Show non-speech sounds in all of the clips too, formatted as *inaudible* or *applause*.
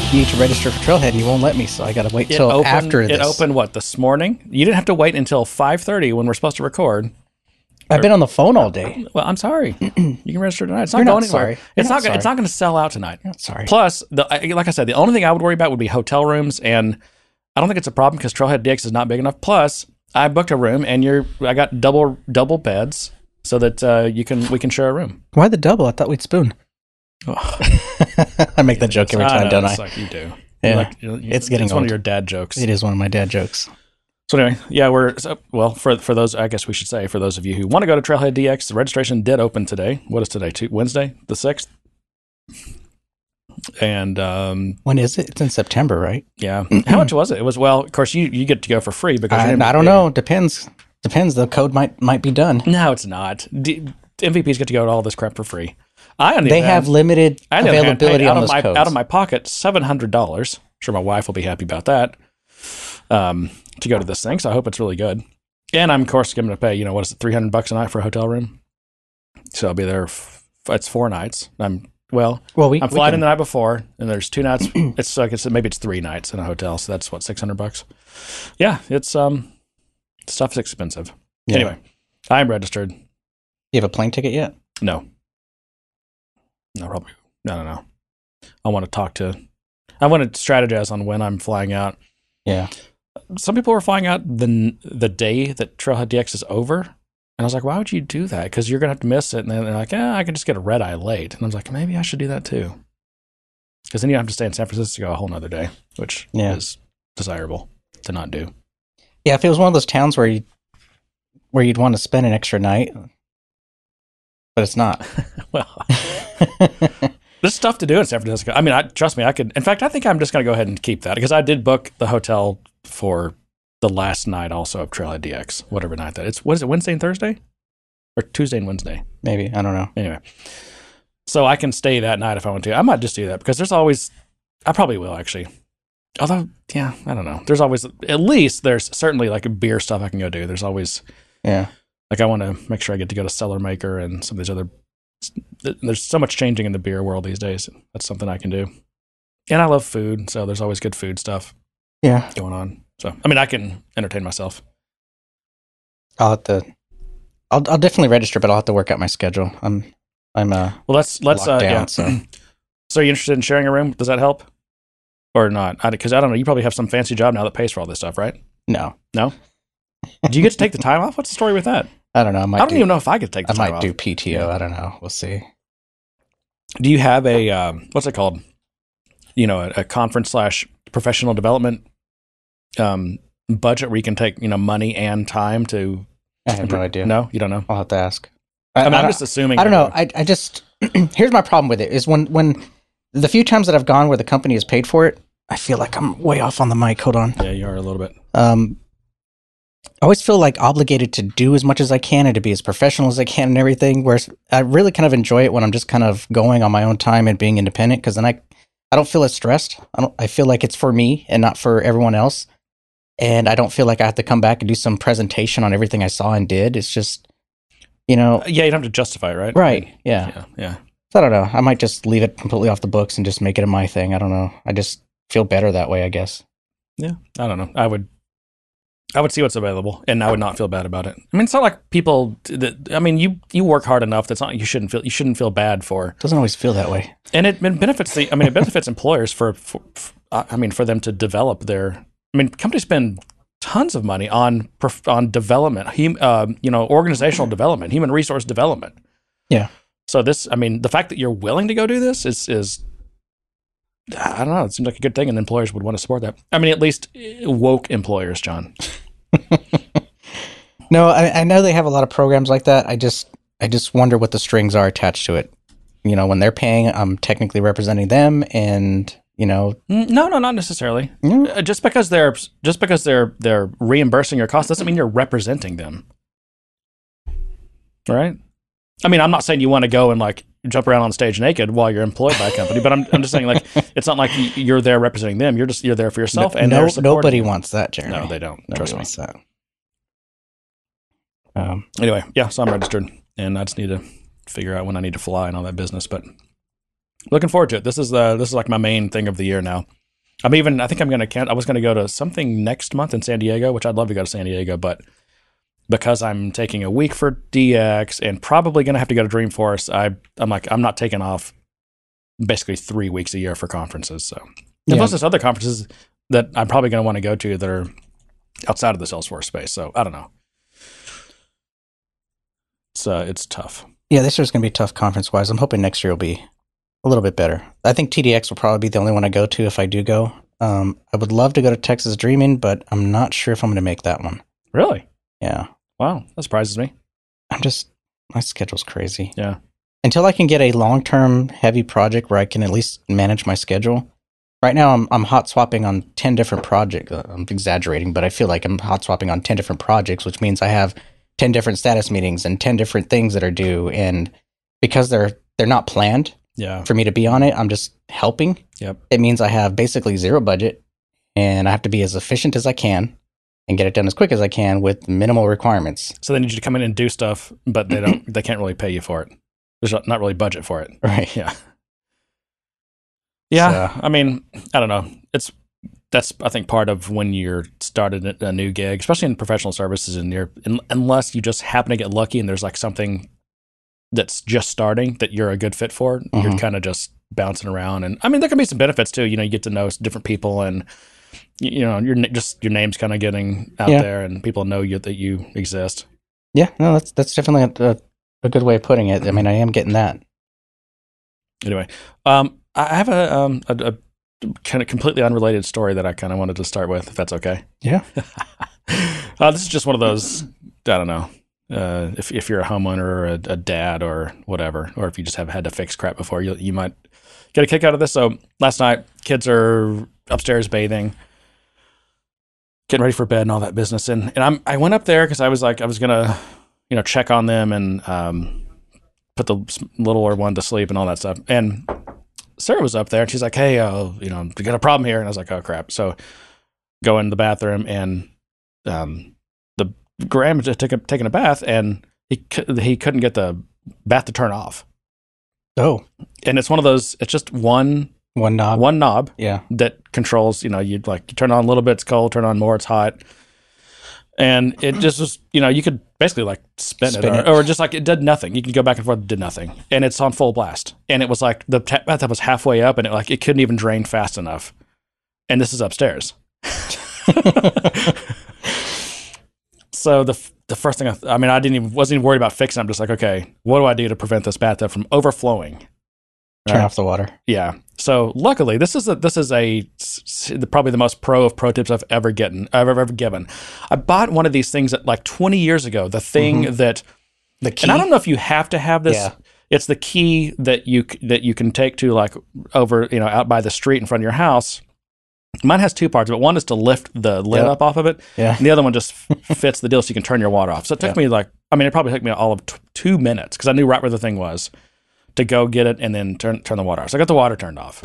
want me to register for Trailhead, and you won't let me, so I got to wait It till opened, after this. it opened what this morning. You didn't have to wait until five thirty when we're supposed to record. I've been on the phone all day. Well, I'm sorry. *clears throat* you can register tonight. It's not You're not going anywhere. sorry. It's You're not. not gonna- It's not going to sell out tonight. Sorry. Plus, the like I said, the only thing I would worry about would be hotel rooms, and I don't think it's a problem because Trailhead DX is not big enough. Plus, I booked a room, and you're I got double double beds so that uh, you can we can share a room. Why the double? I thought we'd spoon. *laughs* I make that joke every time, know, don't it's I? like you do. Yeah. Like, you- you- It's getting it's one of your dad jokes. It is one of my dad jokes. So anyway, yeah, we're so, well for for those. I guess we should say for those of you who want to go to Trailhead DX, the registration did open today. What is today? Tu- Wednesday, the sixth. And um, When is it? It's in September, right? yeah, *clears throat* how much was it? It was well. Of course, you you get to go for free because I, I don't know. Depends. Depends. The code might might be done. No, it's not. D- MVPs get to go to all this crap for free. I on the They have limited I on hand, paid availability out on of my codes. out of my pocket seven hundred dollars. Sure, my wife will be happy about that. Um, to go to this thing, so I hope it's really good. And I'm of course going to pay. You know what is it, three hundred bucks a night for a hotel room? So I'll be there. F- it's four nights. I'm well. well, we, I'm we flying can- in the night before, and there's two nights. *clears throat* it's like it's maybe it's three nights in a hotel, so that's what six hundred bucks. Yeah, it's um, stuff's expensive. Yeah. Anyway, I'm registered. You have a plane ticket yet? No. No, probably. I don't know. I want to talk to. I want to strategize on when I'm flying out. Yeah. Some people are flying out the the day that Trailhead DX is over, and I was like, "Why would you do that? Because you're gonna have to miss it." And then they're like, "Yeah, I can just get a red eye late." And I was like, "Maybe I should do that too." Because then you have to stay in San Francisco a whole nother day, which Yeah. is desirable to not do. Yeah. If it was one of those towns where you where you'd want to spend an extra night, but it's not. *laughs* Well, *laughs* there's stuff to do in San Francisco. I mean, I trust me, I could. In fact, I think I'm just going to go ahead and keep that because I did book the hotel for the last night also of Trailhead DX, whatever night that is. What is it? Wednesday and Thursday, or Tuesday and Wednesday? Maybe I don't know. Anyway, so I can stay that night if I want to. I might just do that because there's always. I probably will actually. Although, yeah, I don't know. There's always at least there's certainly like a beer stuff I can go do. There's always Yeah. Like I want to make sure I get to go to Cellarmaker and some of these other. There's so much changing in the beer world these days. That's something I can do, and I love food, so there's always good food stuff Yeah. going on. So I mean, I can entertain myself. I'll have to. I'll I'll definitely register, but I'll have to work out my schedule. I'm I'm uh Well, let's let's uh, down, yeah. so. *clears throat* so are you interested in sharing a room? Does that help, or not? Because I, don't know. You probably have some fancy job now that pays for all this stuff, right? no. No. Do you get to take the time off? What's the story with that? I don't know. I might I don't do, even know if I could take the I might off. do PTO. I don't know. We'll see. Do you have a um, what's it called? You know, a, a conference slash professional development um, budget where you can take you know money and time to. I have no idea. No, you don't know. I'll have to ask. I, I I'm don't- just assuming. I don't know. I I just *clears throat* here's my problem with it is when when the few times that I've gone where the company has paid for it, I feel like I'm way off on the mic. Hold on. Yeah, you are a little bit. Um, I always feel like obligated to do as much as I can and to be as professional as I can and everything. Whereas I really kind of enjoy it when I'm just kind of going on my own time and being independent because then I I don't feel as stressed. I don't. I feel like it's for me and not for everyone else. And I don't feel like I have to come back and do some presentation on everything I saw and did. It's just, you know, Uh, yeah, you don't have to justify, it, right? right? Yeah. Yeah, yeah. So I don't know. I might just leave it completely off the books and just make it a my thing. I don't know. I just feel better that way. I guess. Yeah, I don't know. I would, I would see what's available, and I would not feel bad about it. I mean, it's not like people. That, I mean, you you work hard enough. That's not you shouldn't feel you shouldn't feel bad for, It doesn't always feel that way. and it benefits the. I mean, it benefits employers for, for, for. I mean, for them to develop their. I mean, companies spend tons of money on on development, hum, um, you know, organizational development, human resource development. Yeah. So this, I mean, the fact that you're willing to go do this is is I don't know. It seems like a good thing, and employers would want to support that. I mean, at least eh, woke employers, John. *laughs* No, I, I know they have a lot of programs like that. I just I just wonder what the strings are attached to it. You know, when they're paying, I'm technically representing them, and you know, Mm, No, no, not necessarily. Yeah. Uh, Just because they're just because they're they're reimbursing your costs doesn't mean you're representing them. Right? I mean, I'm not saying you want to go and like jump around on stage naked while you're employed by a company, but I'm I'm just saying like *laughs* it's not like you're there representing them. You're just you're there for yourself, and no, nobody wants that, Jeremy. No, they don't. Nobody Trust me. wants that. Um, Anyway, yeah, so I'm registered, and I just need to figure out when I need to fly and all that business. But looking forward to it. This is the this is like my main thing of the year now. I'm even. I think I'm gonna. can I was gonna go to something next month in San Diego, which I'd love to go to San Diego, but because I'm taking a week for DX and probably gonna have to go to Dreamforce, I I'm like I'm not taking off basically three weeks a year for conferences. So and Yeah. plus there's other conferences that I'm probably gonna want to go to that are outside of the Salesforce space. So I don't know. It's uh, it's tough. Yeah, this year's going to be tough conference wise. I'm hoping next year will be a little bit better. I think TDX will probably be the only one I go to if I do go. Um, I would love to go to Texas Dreaming, but I'm not sure if I'm going to make that one. Really? Yeah, Wow, that surprises me. I'm just my schedule's crazy. Yeah. Until I can get a long term heavy project where I can at least manage my schedule. Right now, I'm I'm hot swapping on ten different projects. Uh, I'm exaggerating, but I feel like I'm hot swapping on ten different projects, which means I have ten different status meetings and ten different things that are due. And because they're they're not planned, Yeah. for me to be on it. I'm just helping. Yep. It means I have basically zero budget and I have to be as efficient as I can and get it done as quick as I can with minimal requirements. So they need you to come in and do stuff, but they don't. they can't really pay you for it. There's not- not really budget for it. *laughs* Right. Yeah. Yeah. I mean, I don't know. It's that's I think part of when you're started a new gig, especially in professional services, and you're un- unless you just happen to get lucky and there's like something that's just starting that you're a good fit for, you're Mhm. kind of just bouncing around. And I mean, there can be some benefits too. You know, you get to know different people and. You know, your just your name's kind of getting out Yeah. there, and people know you that you exist. Yeah, no, that's that's definitely a, a, a good way of putting it. I mean, I am getting that. Anyway, um, I have a, um, a, a kind of completely unrelated story that I kind of wanted to start with, if that's okay. Yeah. *laughs* uh, this is just one of those. I don't know. Uh, if if you're a homeowner or a, a dad or whatever, or if you just have had to fix crap before, you you might get a kick out of this. So last night, kids are upstairs bathing, getting ready for bed and all that business. And and I'm I went up there because I was like I was gonna you know check on them and um, put the littler one to sleep and all that stuff. And Sarah was up there and she's like, "Hey, uh, you know, we got a problem here." And I was like, "Oh crap!" So go in the bathroom and um, the Graham just took a, taking a bath and he he couldn't get the bath to turn off. Oh, And it's one of those. It's just one one knob. one knob Yeah. that controls. You know, you like you turn on a little bit, it's cold. Turn on more, it's hot. And it just was, you know, you could basically like spin, Spin it, it. or, or just like it did nothing. You could go back and forth, it did nothing, and it's on full blast. And it was like the bathtub was halfway up, and it like it couldn't even drain fast enough. And this is upstairs. *laughs* so the f- the first thing I, th- I mean, I didn't even wasn't even worried about fixing. it. I'm just like, okay, what do I do to prevent this bathtub from overflowing? Turn Right. off the water. Yeah. So luckily, this is a, this is a probably the most pro of pro tips I've ever gotten I've ever, ever given. I bought one of these things that like 20 years ago. The thing mm-hmm. that, The key. and I don't know if you have to have this. Yeah. It's the key that you that you can take to like over you know out by the street in front of your house. Mine has two parts, but one is to lift the lid Yep. up off of it, Yeah. and the other one just *laughs* fits the deal so you can turn your water off. So it took Yeah. me like, I mean, it probably took me all of t- two minutes because I knew right where the thing was to go get it and then turn turn the water off. So I got the water turned off.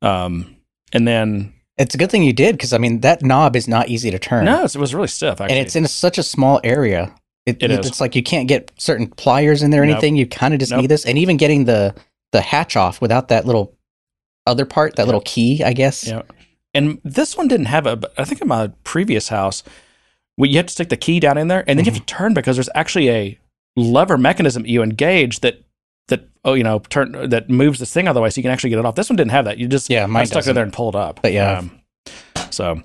Um, and then It's a good thing you did because I mean that knob is not easy to turn. no, it was really stiff. Actually, and it's in such a small area. It, It is. It's like you can't get certain pliers in there or Nope. anything. You kind of just Nope. need this, and even getting the the hatch off without that little other part, that Yep. little key, I guess. Yeah. And this one didn't have a. I think in my previous house, we, you have to stick the key down in there, and then you have to turn because there's actually a lever mechanism you engage that that oh you know turn that moves this thing out of the way so you can actually get it off. This one didn't have that. You just Yeah, mine stuck it there and pulled up. But yeah. Um, so,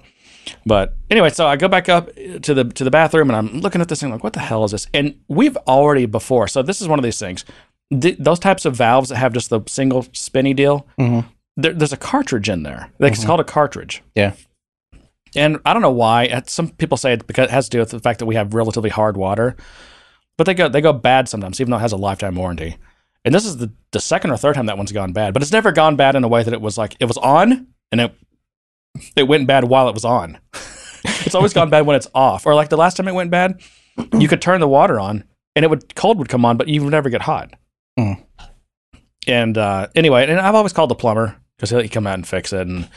but anyway, so I go back up to the to the bathroom and I'm looking at this thing like, what the hell is this? And we've already before. So this is one of these things. Th- those types of valves that have just the single spinny deal Mhm. there, there's a cartridge in there. Like, It's Mhm. called a cartridge. Yeah. And I don't know why. Some people say it because it has to do with the fact that we have relatively hard water, but they go they go bad sometimes, even though it has a lifetime warranty. And this is the, the second or third time that one's gone bad, but it's never gone bad in a way that it was like it was on and it it went bad while it was on. *laughs* it's always gone bad when it's off. Or like the last time it went bad, you could turn the water on and it would cold would come on, but you would never get hot. Hmm. And uh, anyway, and I've always called the plumber because he'll come out and fix it and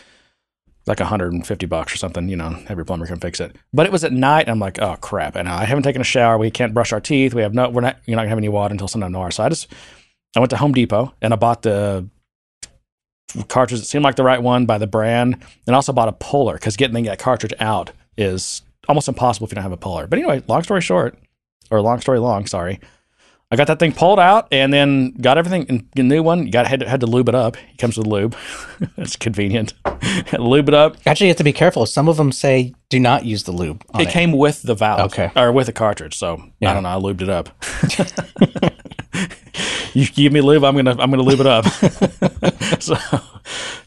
like 150 bucks or something, you know, every plumber can fix it. But it was at night and I'm like, oh crap. And I haven't taken a shower. We can't brush our teeth. We have no, we're not, you're not gonna have any water until sundown tomorrow. So I just, I went to Home Depot and I bought the cartridge that seemed like the right one by the brand, and also bought a puller because getting that cartridge out is almost impossible if you don't have a puller. But anyway, long story short, or long story long, sorry. I got that thing pulled out and then got everything in a new one. You got had to, had to lube it up. It comes with lube. *laughs* it's convenient. *laughs* lube it up. Actually, you have to be careful. Some of them say do not use the lube. on It came with the valve, Okay. or with the cartridge. So Yeah. I don't know. I lubed it up. *laughs* you give me lube, I'm gonna I'm gonna lube it up. *laughs* so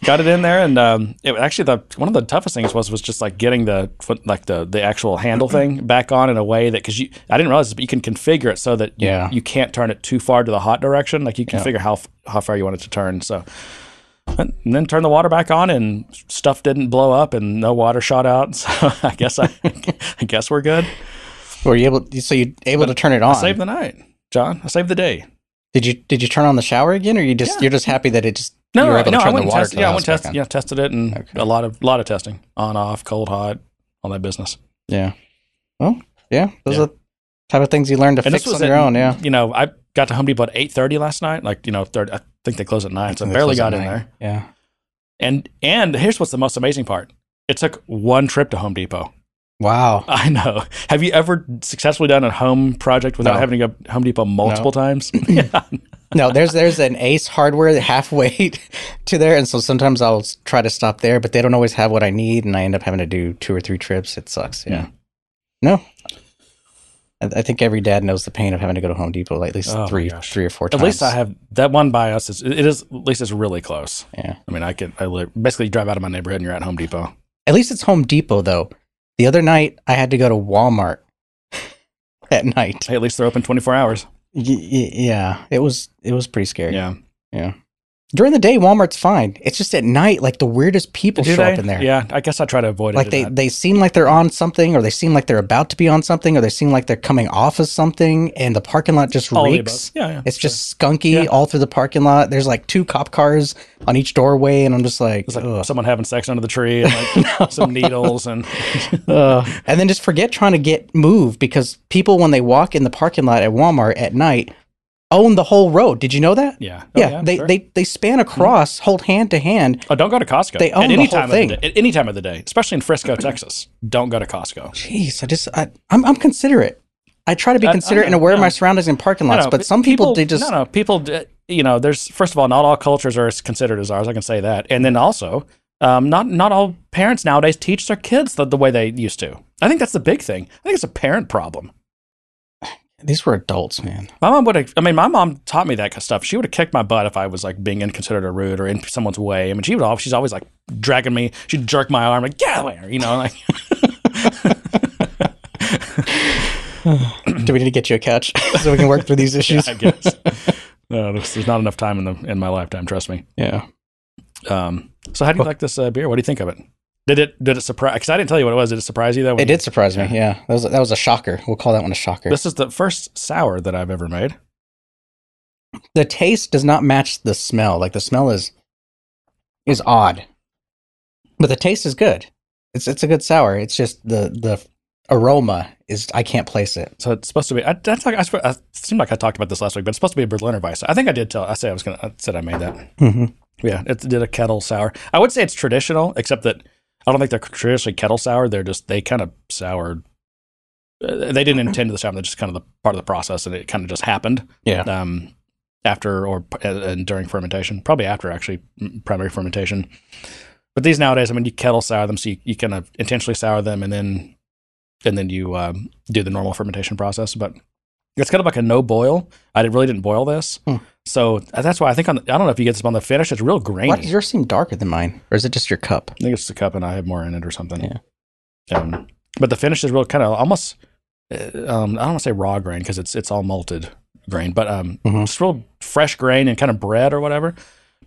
got it in there, and um, it actually the one of the toughest things was was just like getting the like the the actual handle thing *clears throat* back on in a way that because you I didn't realize this, but you can configure it so that you, Yeah. you can't turn it too far to the hot direction. Like you can figure how how far you want it to turn. So. And then turn the water back on, and stuff didn't blow up, and no water shot out. *laughs* So I guess I, *laughs* I guess we're good. Were you able? So you able to turn it on? Save the night, John. I saved the day. Did you did you turn on the shower again, or you just Yeah. you're just happy that it just No, you were able no, to I went the water tested. Yeah, I went test. on? Yeah, tested it, and Okay. a lot of lot of testing, on, off, cold, hot, all that business. Yeah. Well, yeah. Those Yeah. are the type of things you learn to And fix on your at- own. Yeah. You know, I got to Home Depot at eight thirty last night. Like you know, third, I think they close at nine, so I barely got in nine. there. Yeah. And and here's what's the most amazing part: it took one trip to Home Depot. Wow. *laughs* I know. Have you ever successfully done a home project without No. having to go Home Depot multiple times? *clears throat* *laughs* yeah. No, there's there's an Ace Hardware halfway *laughs* to there, and so sometimes I'll try to stop there, but they don't always have what I need, and I end up having to do two or three trips. It sucks. Yeah. Hmm. No. I, I think every dad knows the pain of having to go to Home Depot like at least Oh three three or four times. At least I have that one by us. Is, it is at least it's really close. Yeah. I mean, I could I live, basically drive out of my neighborhood and you're at Home Depot. At least it's Home Depot though. The other night I had to go to Walmart *laughs* at night. Hey, at least they're open 24 hours. Y- y- yeah, it was it was pretty scary. Yeah. Yeah. During the day, Walmart's fine. It's just at night, like the weirdest people Do show they? up in there. Yeah, I guess I try to avoid Like it. Like they they seem like they're on something, or they seem like they're about to be on something, or they seem like they're coming off of something, and the parking lot just all reeks. Yeah, yeah. It's just skunky Yeah. all through the parking lot. There's like two cop cars on each doorway, and I'm just like, It's like ugh. someone having sex under the tree *laughs* and like some needles and *laughs* and then just forget trying to get moved because people when they walk in the parking lot at Walmart at night own the whole road. Did you know that? yeah, Oh, yeah, they, sure. they they span across, hold hand to hand. Oh, don't go to Costco. They own at the whole time thing. Of the day, at any time of the day, especially in Frisco, Texas. Don't go to Costco. Jeez, I just I, I'm I'm considerate. I try to be I- I considerate and aware of my surroundings in parking lots, but some people, they just no no people you know there's first of all not all cultures are as considered as ours. I can say that, and then also. Um, not not all parents nowadays teach their kids the, the way they used to. I think that's the big thing. I think it's a parent problem. These were adults, man. My mom would have. I mean, my mom taught me that kind of stuff. She would have kicked my butt if I was like being inconsiderate or rude or in someone's way. I mean, she would always. She's always like dragging me. She'd jerk my arm like, "Get away!" You know, like. *sighs* Do we need to get you a couch *laughs* so we can work through these *laughs* issues? I guess. No, there's, there's not enough time in the in my lifetime. Trust me. Yeah. Um, so, how do you like this uh, beer? What do you think of it? Did it did it surprise? Because I didn't tell you what it was. Did it surprise you though? It did surprise me. Yeah, that was that was a shocker. We'll call that one a shocker. This is the first sour that I've ever made. the taste does not match the smell. Like the smell is is odd, but the taste is good. It's it's a good sour. It's just the the aroma is I can't place it. So it's supposed to be. I, that's like I, sp- I seemed like I talked about this last week, but it's supposed to be a Berliner Weisse. I think I did tell. I say I was gonna. I said I made that. Mm-hmm. Yeah, it did a kettle sour. I would say it's traditional, except that I don't think they're traditionally kettle sour. They're just they kind of soured. uh, They didn't intend to the sour. They're just kind of the part of the process, and it kind of just happened. Yeah. Um, after or uh, and during fermentation, probably after actually primary fermentation. But these nowadays, I mean, you kettle sour them, so you, you kind of intentionally sour them, and then and then you um, do the normal fermentation process. But it's kind of like a no boil. I really didn't boil this, Hmm. So that's why I think on the, I don't know if you get this on the finish. It's real grainy. Why does yours seem darker than mine, or is it just your cup? I think it's the cup, and I have more in it or something. Yeah. Um, but the finish is real kind of almost. uh, Um, I don't want to say raw grain because it's it's all malted grain, but um, Mhm. it's real fresh grain and kind of bread or whatever.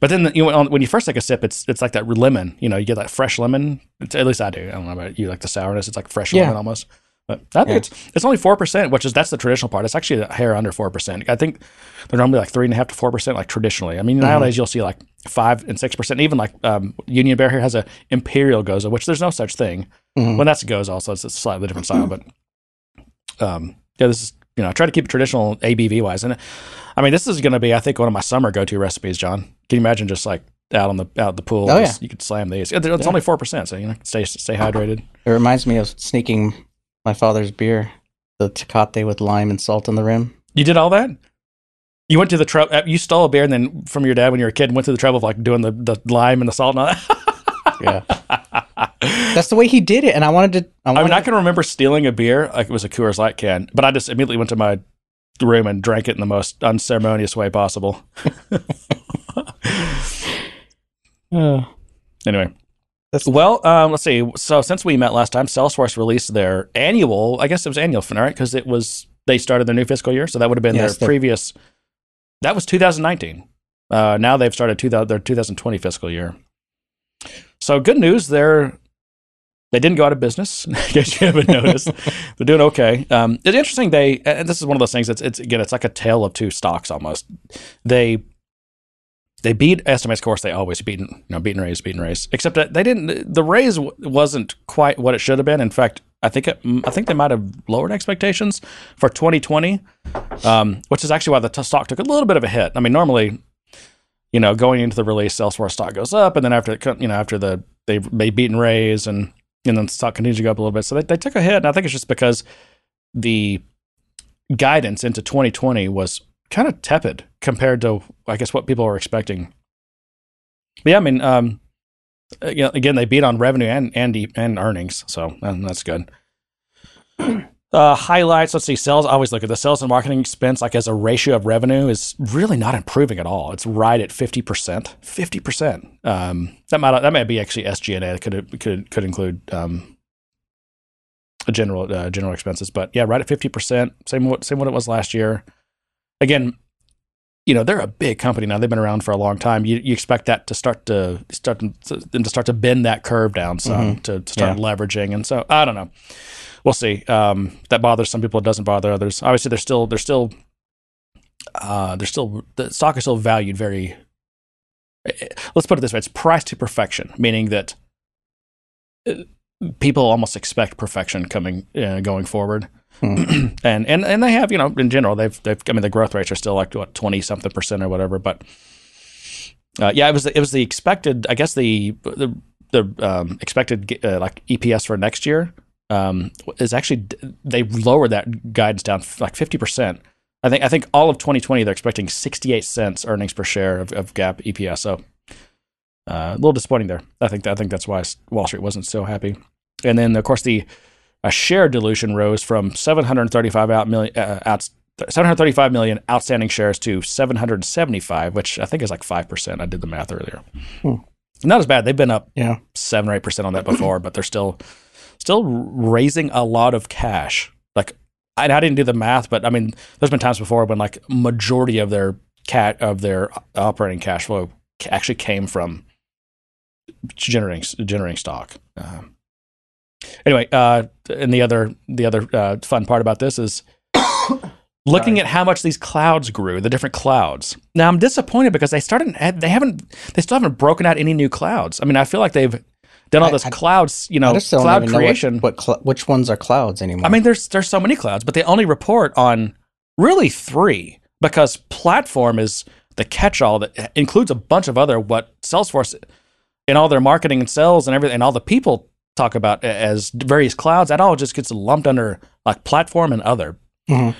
But then you know, when you first take a sip, it's it's like that lemon. You know, you get that fresh lemon. It's, at least I do. I don't know about you, like the sourness. It's like fresh Yeah. lemon almost. But I think Yeah. it's it's only four percent, which is that's the traditional part. It's actually a hair under four percent. I think they're normally like three and a half to four percent, like traditionally. I mean, nowadays you'll see like five and six percent. Even like um, Union Bear here has a Imperial Gose, which there's no such thing. Mhm. Well, that's a Gose also. It's a slightly different style, but um, yeah, this is you know I try to keep it traditional ABV wise, and I mean this is going to be I think one of my summer go to recipes. John, can you imagine just like out on the out the pool. Oh, Just- you could slam these. It's Yeah. only four percent, so you know, stay stay hydrated. It reminds me of sneaking my father's beer, the Tecate with lime and salt on the rim. You did all that. You went to the trouble. You stole a beer, and then from your dad when you were a kid, and went to the trouble of like doing the, the lime and the salt and all that. Yeah, *laughs* that's the way he did it, and I wanted to. I, I wanted mean, I can remember stealing a beer, like it was a Coors Light can, but I just immediately went to my room and drank it in the most unceremonious way possible. to- *laughs* *laughs* Anyway, That's- well, um, let's see. So since we met last time, Salesforce released their annual. I guess it was annual, right? Because it was they started their new fiscal year, so that would have been Yes, their previous. That was 2019. Uh, now they've started 2000, their 2020 fiscal year. So good news, they're they didn't go out of business. *laughs* In case you haven't noticed, *laughs* they're doing okay. Um, it's interesting. They and this is one of those things. It's it's again, it's like a tale of two stocks almost. They they beat estimates. Of course, they always beat you know beat and raise, beat and raise. Except that they didn't. The raise w- wasn't quite what it should have been. In fact, I think it, I think they might have lowered expectations for 2020, um, which is actually why the t- stock took a little bit of a hit. I mean, normally, you know, going into the release, Salesforce stock goes up, and then after it you know after the they they beat and raise, and and then stock continues to go up a little bit. So they, they took a hit, and I think it's just because the guidance into 2020 was kind of tepid compared to I guess what people were expecting. But yeah, I mean, um, again, they beat on revenue and and and earnings, so that's good. *clears throat* Uh, highlights. Let's see. Sales. I always look at the sales and marketing expense, like as a ratio of revenue, is really not improving at all. It's right at fifty percent. Fifty percent. Um, that might that might be actually SG&A. That could could could include um, a general uh, general expenses, but yeah, right at fifty percent. Same what same what it was last year. Again, you know they're a big company now. They've been around for a long time. You, you expect that to start to start to, them to start to bend that curve down some to, to start leveraging. And so I don't know. We'll see. Um, that bothers some people. It doesn't bother others. Obviously, they're still they're still uh, they're still the stock is still valued very. Let's put it this way: it's priced to perfection, meaning that uh, people almost expect perfection coming uh, going forward. Hmm. *clears throat* and and and they have you know in general they've they've I mean the growth rates are still like what twenty something percent or whatever but uh, yeah it was the, it was the expected I guess the the the um, expected uh, like EPS for next year um, is actually they lowered that guidance down like fifty percent I think I think all of 2020 they're expecting 68 cents earnings per share of, of GAAP EPS so uh, a little disappointing there I think I think that's why Wall Street wasn't so happy and then of course the a share dilution rose from 735 out million uh, out, 735 million outstanding shares to 775, which I think is like five percent. I did the math earlier. Hmm. Not as bad. They've been up yeah, seven or eight percent on that before, but they're still still raising a lot of cash. Like I, I didn't do the math, but I mean, there's been times before when like majority of their cat of their operating cash flow actually came from generating generating stock. Um, anyway, uh, and the other the other uh, fun part about this is *coughs* looking Sorry. at how much these clouds grew, the different clouds. Now I'm disappointed because they started they haven't they still haven't broken out any new clouds. I mean, I feel like they've done all I- this I- clouds, you know, I cloud even know creation. what, what cl- which ones are clouds anymore. I mean, there's there's so many clouds, but they only report on really three because platform is the catch-all that includes a bunch of other what Salesforce in all their marketing and sales and everything, and all the people talk about as various clouds. That all just gets lumped under like platform and other. Mhm.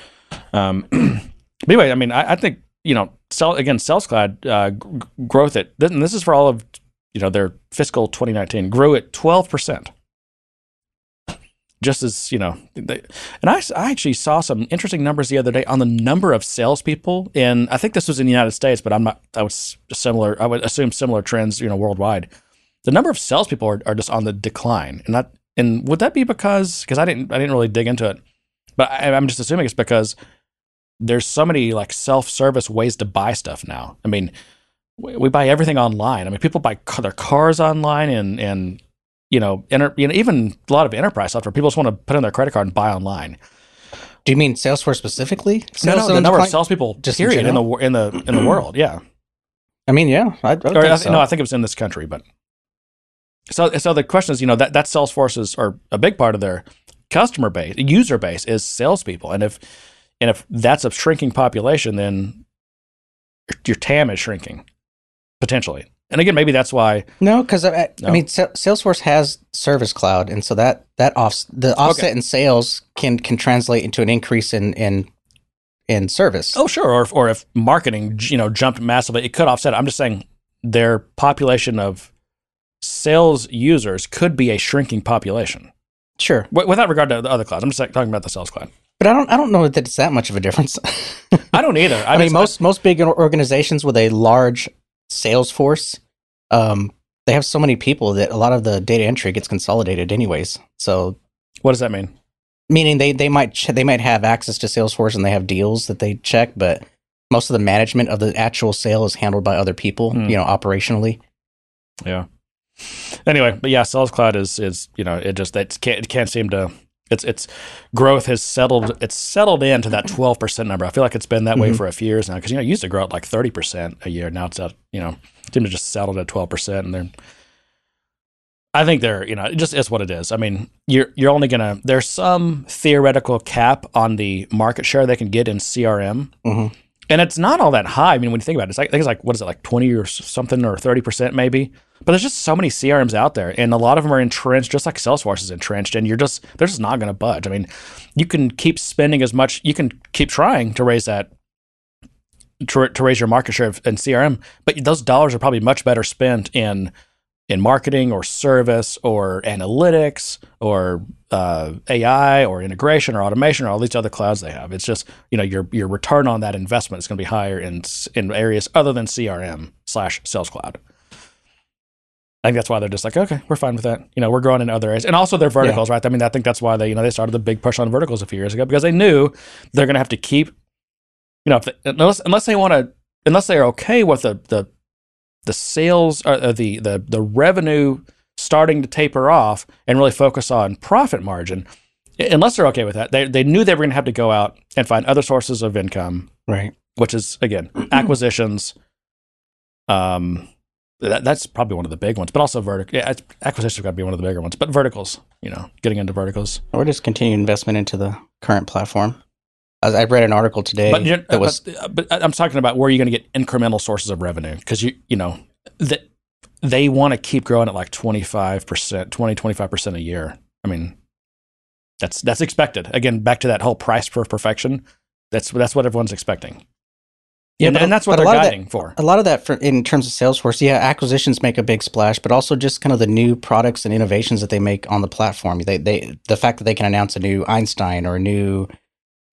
Um, *clears throat* anyway, I mean, I, I think you know, sell again, Sales Cloud uh, g- growth at and this is for all of you know their fiscal 2019 grew at 12 percent just as you know, they, and I, I actually saw some interesting numbers the other day on the number of salespeople in. I think this was in the United States, but I'm not. I was similar. I would assume similar trends, you know, worldwide. The number of salespeople are, are just on the decline, and that and would that be because because I didn't I didn't really dig into it, but I, I'm just assuming it's because there's so many like self service ways to buy stuff now. I mean, we, we buy everything online. I mean, people buy their cars online and and you know, enter, you know, even a lot of enterprise software, people just want to put in their credit card and buy online. Do you mean Salesforce specifically? No, Sales no, the on number of salespeople, Just in period, in the in the in the world, yeah. I mean, yeah, I, I Or, I, so. No, I think it was in this country, but so so the question is, you know, that that Salesforce's or a big part of their customer base, user base, is salespeople, and if and if that's a shrinking population, then your TAM is shrinking potentially. And again, maybe that's why. No, because I, No. I mean, Salesforce has Service Cloud, and so that that off the offset in sales can can translate into an increase in in in service. Oh, sure. Or if, or if marketing, you know, jumped massively, it could offset. it. I'm just saying their population of sales users could be a shrinking population. Sure, W- without regard to the other clouds. I'm just talking about the sales cloud. but I don't I don't know that it's that much of a difference. I don't either. *laughs* I, mean, just- most most big organizations with a large sales force, um, they have so many people that a lot of the data entry gets consolidated, anyways. So, what does that mean? meaning they they might ch- they might have access to Salesforce and they have deals that they check, but most of the management of the actual sale is handled by other people. Hmm. You know, operationally. Yeah. Anyway, but yeah, Sales Cloud is is you know it just it can't it can't seem to its its growth has settled it's settled into that twelve percent number. I feel like it's been that way Mhm. for a few years now because you know it used to grow at like thirty percent a year. Now it's at you know seem to just settled at twelve percent and they're. I think they're you know it just is what it is. I mean you're you're only gonna there's some theoretical cap on the market share they can get in CRM. Mhm. And it's not all that high. I mean, when you think about it, it's like, I think it's like, what is it, like 20 or something or 30% maybe? But there's just so many CRMs out there, and a lot of them are entrenched, just like Salesforce is entrenched, and you're just, they're just not going to budge. I mean, you can keep spending as much, you can keep trying to raise that, to, to raise your market share in CRM, but those dollars are probably much better spent in in marketing or service or analytics or uh, AI or integration or automation or all these other clouds they have. It's just you know your your return on that investment is going to be higher in in areas other than CRM slash Sales Cloud. I think that's why they're just like, okay, we're fine with that. You know, we're growing in other areas, and also their verticals, right? I mean, I think that's why they you know they started the big push on verticals a few years ago because they knew they're going to have to keep, you know, if they, unless unless they want to, unless they are okay with the the the sales or, uh, the the the revenue starting to taper off and really focus on profit margin unless they're okay with that they, they knew they were going to have to go out and find other sources of income Right. which is again *clears throat* acquisitions um that, that's probably one of the big ones but also vertical yeah, acquisitions got to be one of the bigger ones but verticals you know getting into verticals Or just continued investment into the current platform. I read an article today but, that was but, but uh, I'm talking about where you're going to get incremental sources of revenue because you you know that they want to keep growing at like 25 percent, 20 25 percent a year. I mean, that's that's expected. Again, back to that whole price per perfection. That's that's what everyone's expecting. Yeah, and, but and that's what they're of that- guiding for. a lot of that for, in terms of Salesforce, yeah, acquisitions make a big splash, but also just kind of the new products and innovations that they make on the platform. They, they, the fact that they can announce a new Einstein or a new,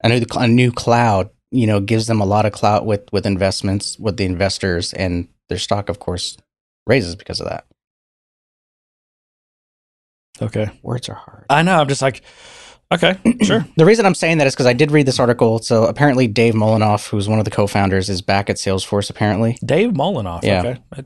a new, a new cloud, you know, gives them a lot of clout with with investments with the investors, and their stock, of course, raises because of that. Okay, Words are hard. I know. I'm just like, okay, *clears throat* sure. The reason I'm saying that is because I did read this article. So apparently, Dave Moellenhoff, who's one of the co-founders, is back at Salesforce. Apparently, Dave Moellenhoff. Yeah. Okay,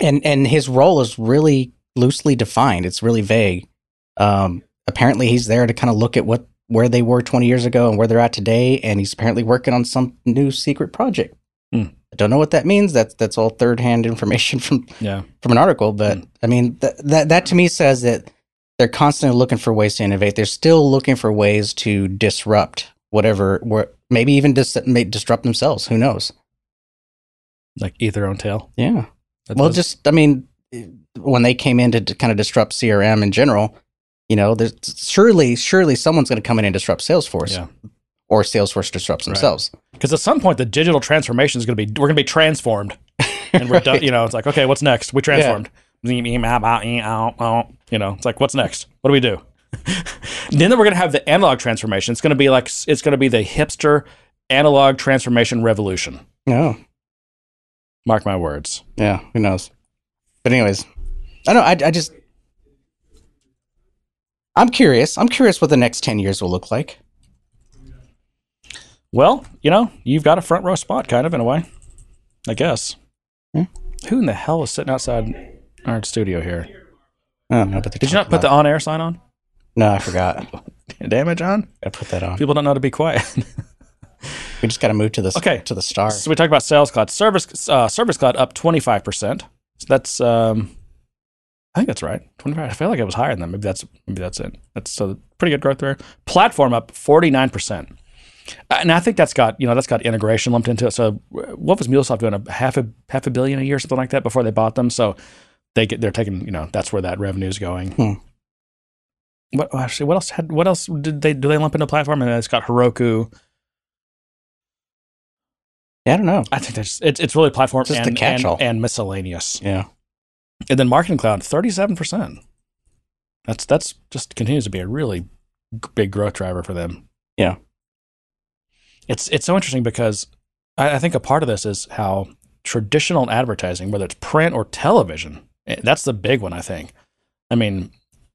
and and his role is really loosely defined. It's really vague. Um, apparently, he's there to kind of look at what where they were 20 years ago and where they're at today, and he's apparently working on some new secret project. Hmm. I don't know what that means. That's that's all third hand information *laughs* from yeah. from an article, but Hmm. I mean th- that that to me says that they're constantly looking for ways to innovate. They're still looking for ways to disrupt whatever, maybe even dis- may disrupt themselves. Who knows? Like eat their own tail. Yeah. That's well, what- just I mean, when they came in to, to kind of disrupt CRM in general, you know, there's surely surely someone's going to come in and disrupt Salesforce, Yeah. or Salesforce disrupts themselves. because at some point the digital transformation is going to be we're going to be transformed and we're done *laughs* you know it's like okay what's next we transformed you know it's like what's next what do we do *laughs* then we're going to have the analog transformation it's going to be like it's going to be the hipster analog transformation revolution No, mark my words yeah, who knows? But anyways, I don't. know. I I just. I'm curious. I'm curious what the next ten years will look like. well you know you've got a front row spot kind of in a way i guess Hmm. who in the hell is sitting outside our studio here don't know, but did you not put the on air sign on No, I forgot. *laughs* damn it john I put that on. people don't know to be quiet *laughs* We just got to move to the Okay. to the star. So we talked about Sales Cloud. Service uh, Service Cloud up twenty five percent. So that's um, I think that's right. Twenty five. I feel like it was higher than that. Maybe that's maybe that's it. That's so pretty good growth there. Platform up forty nine percent. and I think that's got you know that's got integration lumped into it. So what was MuleSoft doing? A half a half a billion a year, something like that, before they bought them. So they get they're taking you know that's where that revenue is going. Hmm. What actually? What else had? What else did they do? They lump into platform, and it's got Heroku. Yeah, I don't know. I think that's it's it's really platform Just and, and, and miscellaneous. Yeah. And then Marketing Cloud, thirty-seven percent. That's that's just continues to be a really big growth driver for them. Yeah. It's it's so interesting because I, I think a part of this is how traditional advertising, whether it's print or television, that's the big one. I think. I mean,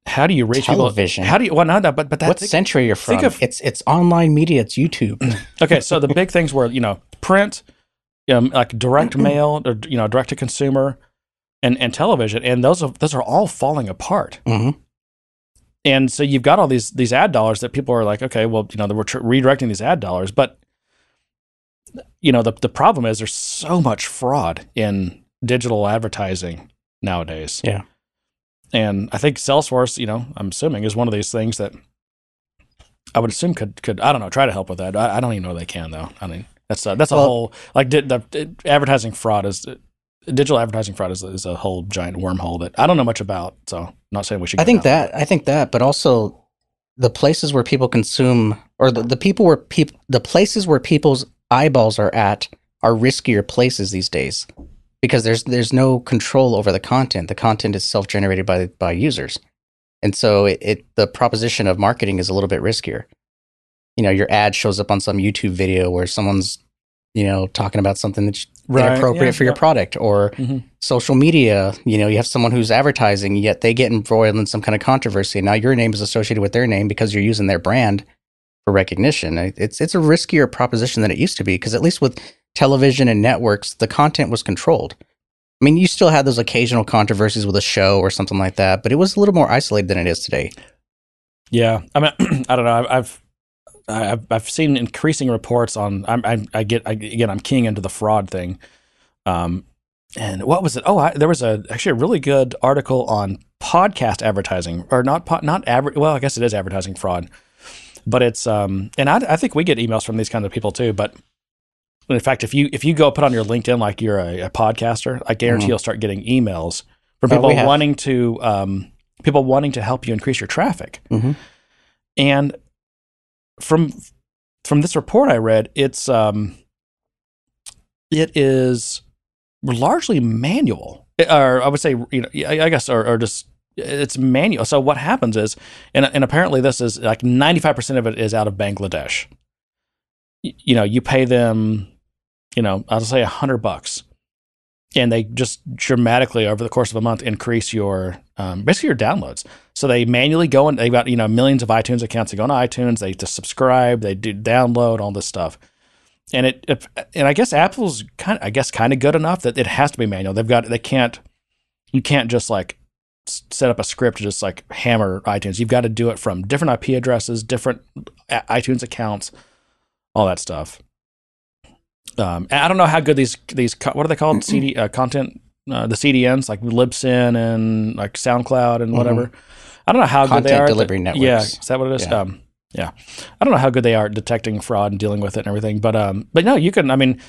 how do you reach Television. people? How do you? Well, no, no, but but what that's century you're from? think of- it's it's online media. It's YouTube. *clears throat* okay. So the big things were you know print, um, like direct *clears throat* mail, or you know direct to consumer, and and television, and those are those are all falling apart. hmm and so you've got all these these ad dollars that people are like, okay, well, you know, we're tr- redirecting these ad dollars, but you know, the the problem is there's so much fraud in digital advertising nowadays. Yeah. and I think Salesforce, you know, I'm assuming is one of these things that I would assume could could I don't know try to help with that. I, I don't even know they can though. I mean, that's a, that's a Well- whole like di- the, the advertising fraud is. Digital advertising fraud is, is a whole giant wormhole that I don't know much about, so I'm not saying we should. I think that I think that, but also the places where people consume or the, the people where people the places where people's eyeballs are at are riskier places these days because there's there's no control over the content. The content is self generated by by users, and so it, it the proposition of marketing is a little bit riskier. You know, your ad shows up on some YouTube video where someone's you know talking about something that's Right, inappropriate yeah, for your product or Mhm. social media you know you have someone who's advertising yet they get embroiled in some kind of controversy and now your name is associated with their name because you're using their brand for recognition it's it's a riskier proposition than it used to be because at least with television and networks the content was controlled i mean you still had those occasional controversies with a show or something like that but it was a little more isolated than it is today Yeah, I mean, *clears throat* I don't know. I've I've I've, seen increasing reports on. I'm, I'm I get I, again. I'm keying into the fraud thing. Um, and what was it? Oh, I, there was a actually a really good article on podcast advertising, or not po- not adver- Well, I guess it is advertising fraud, but it's um. And I I think we get emails from these kinds of people too. But in fact, if you if you go put on your LinkedIn like you're a, a podcaster, I guarantee Mhm. you'll start getting emails from Oh, people have. wanting to um people wanting to help you increase your traffic. Mhm. And from from this report I read, it's um, it is largely manual, or I would say, you know, I guess, or, or just it's manual. So what happens is, and and apparently this is like ninety five percent of it is out of Bangladesh. You know, you pay them, you know, I'll say a hundred bucks, and they just dramatically over the course of a month increase your um, basically your downloads. So they manually go and they've got you know millions of iTunes accounts. They go on iTunes, they just subscribe, they do download all this stuff, and it, if, and I guess Apple's kind of, I guess kind of good enough that it has to be manual. They've got they can't you can't just like set up a script to just like hammer iTunes. You've got to do it from different IP addresses, different iTunes accounts, all that stuff. Um, I don't know how good these these what are they called CD uh, content uh, the CDNs like Libsyn and like SoundCloud and whatever. I don't know how good they are. the- delivery networks. Yeah, is that what it is? Yeah. Um, yeah, I don't know how good they are at detecting fraud and dealing with it and everything. But um, but no, you can. I mean,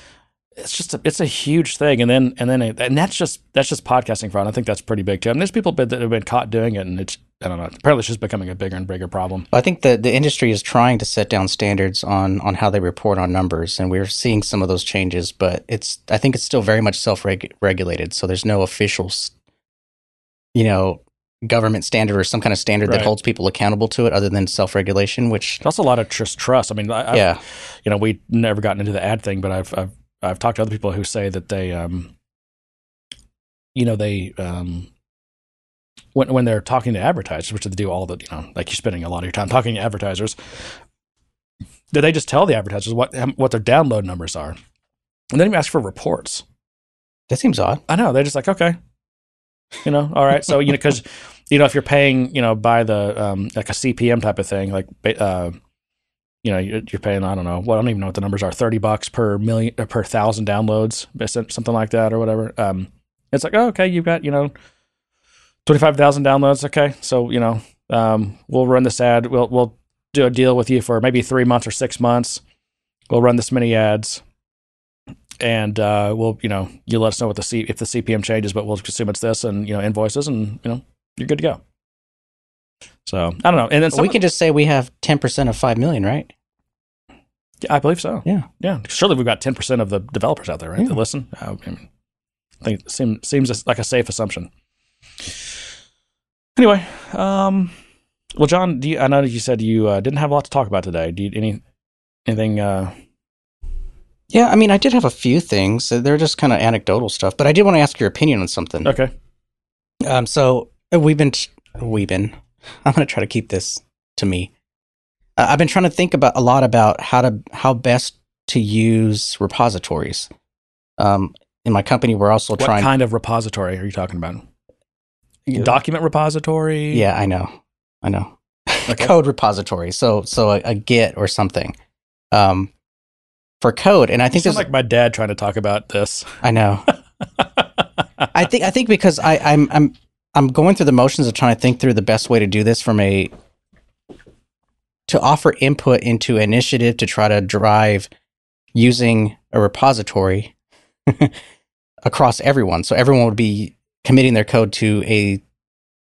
it's just a, it's a huge thing. And then and then it, and that's just that's just podcasting fraud. I think that's pretty big too. I mean, there's people that have been caught doing it, and it's I don't know. Apparently, it's just becoming a bigger and bigger problem. I think the the industry is trying to set down standards on on how they report on numbers, and we're seeing some of those changes. But it's I think it's still very much self regulated. So there's no official, you know, government standard or some kind of standard Right. that holds people accountable to it, other than self regulation. Which that's a lot of just trust. I mean, I, yeah, you know, we never gotten into the ad thing, but I've I've I've talked to other people who say that they um, you know, they um. When, when they're talking to advertisers, which they do all the, you know, like you're spending a lot of your time talking to advertisers, that they just tell the advertisers what what their download numbers are, and then you ask for reports. that seems odd. I know they're just like okay, you know, all right. So you know, because you know, if you're paying, you know, by the um, like a CPM type of thing, like uh, you know, you're, paying I don't know, well, I don't even know what the numbers are, thirty bucks per million uh, per thousand downloads, something like that, or whatever. Um, it's like oh, okay, you've got you know, twenty five thousand downloads. Okay, so you know, um, we'll run this ad. We'll we'll do a deal with you for maybe three months or six months. we'll run this many ads, and uh, we'll you know you let us know what the C if the CPM changes, but we'll assume it's this, and you know invoices, and you know you're good to go. So I don't know, and then we can just say we have ten percent of five million, right? Yeah, I believe so. Yeah, yeah. Surely we've got ten percent of the developers out there, right? Yeah. That listen. I, mean, I think it seems seems like a safe assumption. Anyway, um, well, John, do you, I know that you said you uh, didn't have a lot to talk about today. Do you any anything? Uh, yeah, I mean, I did have a few things. They're just kind of anecdotal stuff, but I did want to ask your opinion on something. okay. Um, so uh, we've been, we've been. I'm going to try to keep this to me. Uh, I've been trying to think about a lot about how to how best to use repositories. Um, in my company, we're also What trying. What kind of repository are you talking about? Document repository? Yeah, I know, I know. *laughs* Okay. code repository. So so a, a Git or something. Um, for code, and I think there's like my dad trying to talk about this. I know. *laughs* I think I think because I, I'm I'm I'm going through the motions of trying to think through the best way to do this from a to offer input into initiative to try to drive using a repository *laughs* across everyone. So everyone would be committing their code to a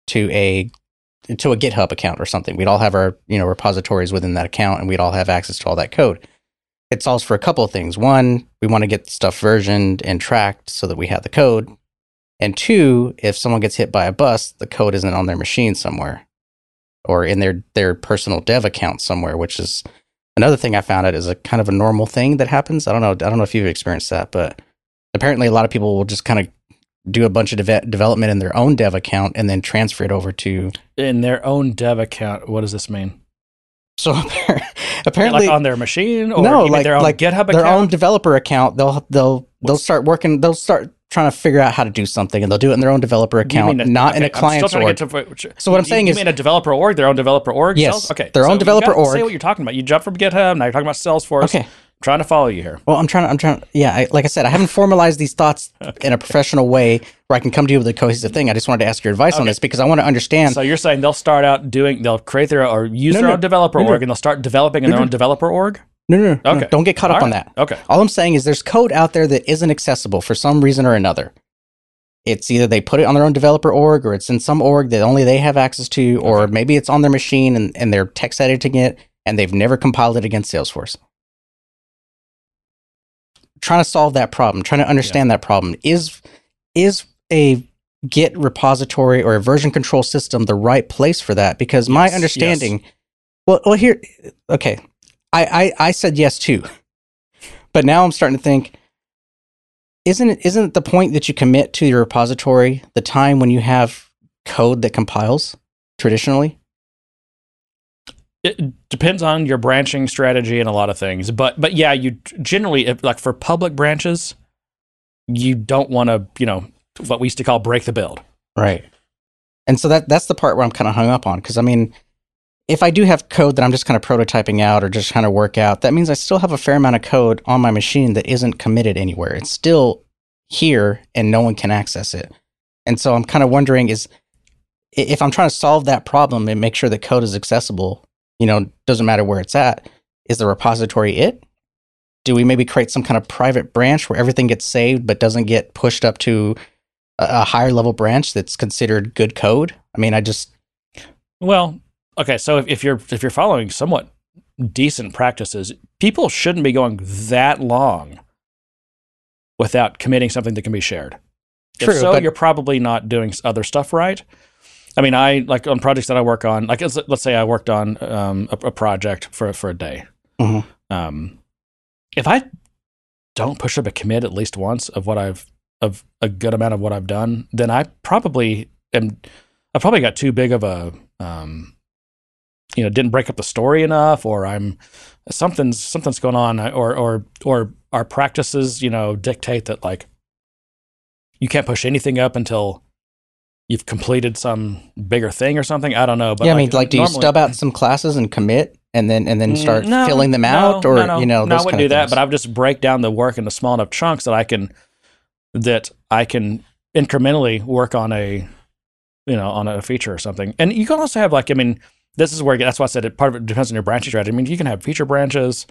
to a to a GitHub account or something. We'd all have our, you know, repositories within that account and we'd all have access to all that code. It solves for a couple of things. One, we want to get stuff versioned and tracked so that we have the code. And two, if someone gets hit by a bus, the code isn't on their machine somewhere or in their their personal dev account somewhere, which is another thing I found out is a kind of a normal thing that happens. I don't know. I don't know if you've experienced that, but apparently a lot of people will just kind of do a bunch of deve- development in their own dev account and then transfer it over to. In their own dev account, what does this mean? So *laughs* apparently, like on their machine, or no, like their own like GitHub their own developer account. They'll they'll they'll start working. They'll start trying to figure out how to do something, and they'll do it in their own developer account, mean not in a okay, client's org. to So what I'm saying you is- mean a developer org, their own developer org. Yes, sells? okay, their own you developer gotta Say what you're talking about. You jump from GitHub. Now you're talking about Salesforce. Okay. I'm trying to follow you here. Well, I'm trying. to I'm trying. Yeah, I, like I said, I haven't formalized these thoughts *laughs* in a professional way where I can come to you with a cohesive thing. I just wanted to ask your advice on this because I want to understand. So you're saying they'll start out doing, they'll create their own or use No, their no. own developer No, org, and they'll start developing in their own developer org. No, no, no, no, don't get caught up All on that. Okay. All I'm saying is there's code out there that isn't accessible for some reason or another. It's either they put it on their own developer org or it's in some org that only they have access to, or Okay. maybe it's on their machine and, and they're text editing it and they've never compiled it against Salesforce. Trying to solve that problem, trying to understand that problem. Is is a Git repository or a version control system the right place for that? Because my Yes, understanding well well here okay. I, I, I said yes too. But now I'm starting to think isn't it isn't it the point that you commit to your repository the time when you have code that compiles traditionally? It depends on your branching strategy and a lot of things, but but yeah, you generally like for public branches, you don't want to you know what we used to call break the build. Right. And so that that's the part where I'm kind of hung up on because I mean, if I do have code that I'm just kind of prototyping out or just kind of work out, that means I still have a fair amount of code on my machine that isn't committed anywhere. It's still here and no one can access it. And so I'm kind of wondering is if I'm trying to solve that problem and make sure that code is accessible, you know, doesn't matter where it's at, is the repository it? Do we maybe create some kind of private branch where everything gets saved but doesn't get pushed up to a higher level branch that's considered good code? I mean, I just Well, okay, so if, if you're if you're following somewhat decent practices, people shouldn't be going that long without committing something that can be shared. True, if so, but- you're probably not doing other stuff right. I mean, I like on projects that I work on. Like, let's, let's say I worked on um, a, a project for for a day. Mhm. Um, if I don't push up a commit at least once of what I've of a good amount of what I've done, then I probably am. I probably got too big of a, um, you know, didn't break up the story enough, or I'm something's something's going on, or or or our practices, you know, dictate that like you can't push anything up until you've completed some bigger thing or something. I don't know, but yeah, I mean, like, do you stub out some classes and commit, and then and then start no, filling them no, out, or no, no. you know, no, I wouldn't do that. But I would just break down the work into small enough chunks that I can that I can incrementally work on a you know on a feature or something. And you can also have like I mean, this is where that's why I said it. Part of it depends on your branching strategy. I mean, you can have feature branches.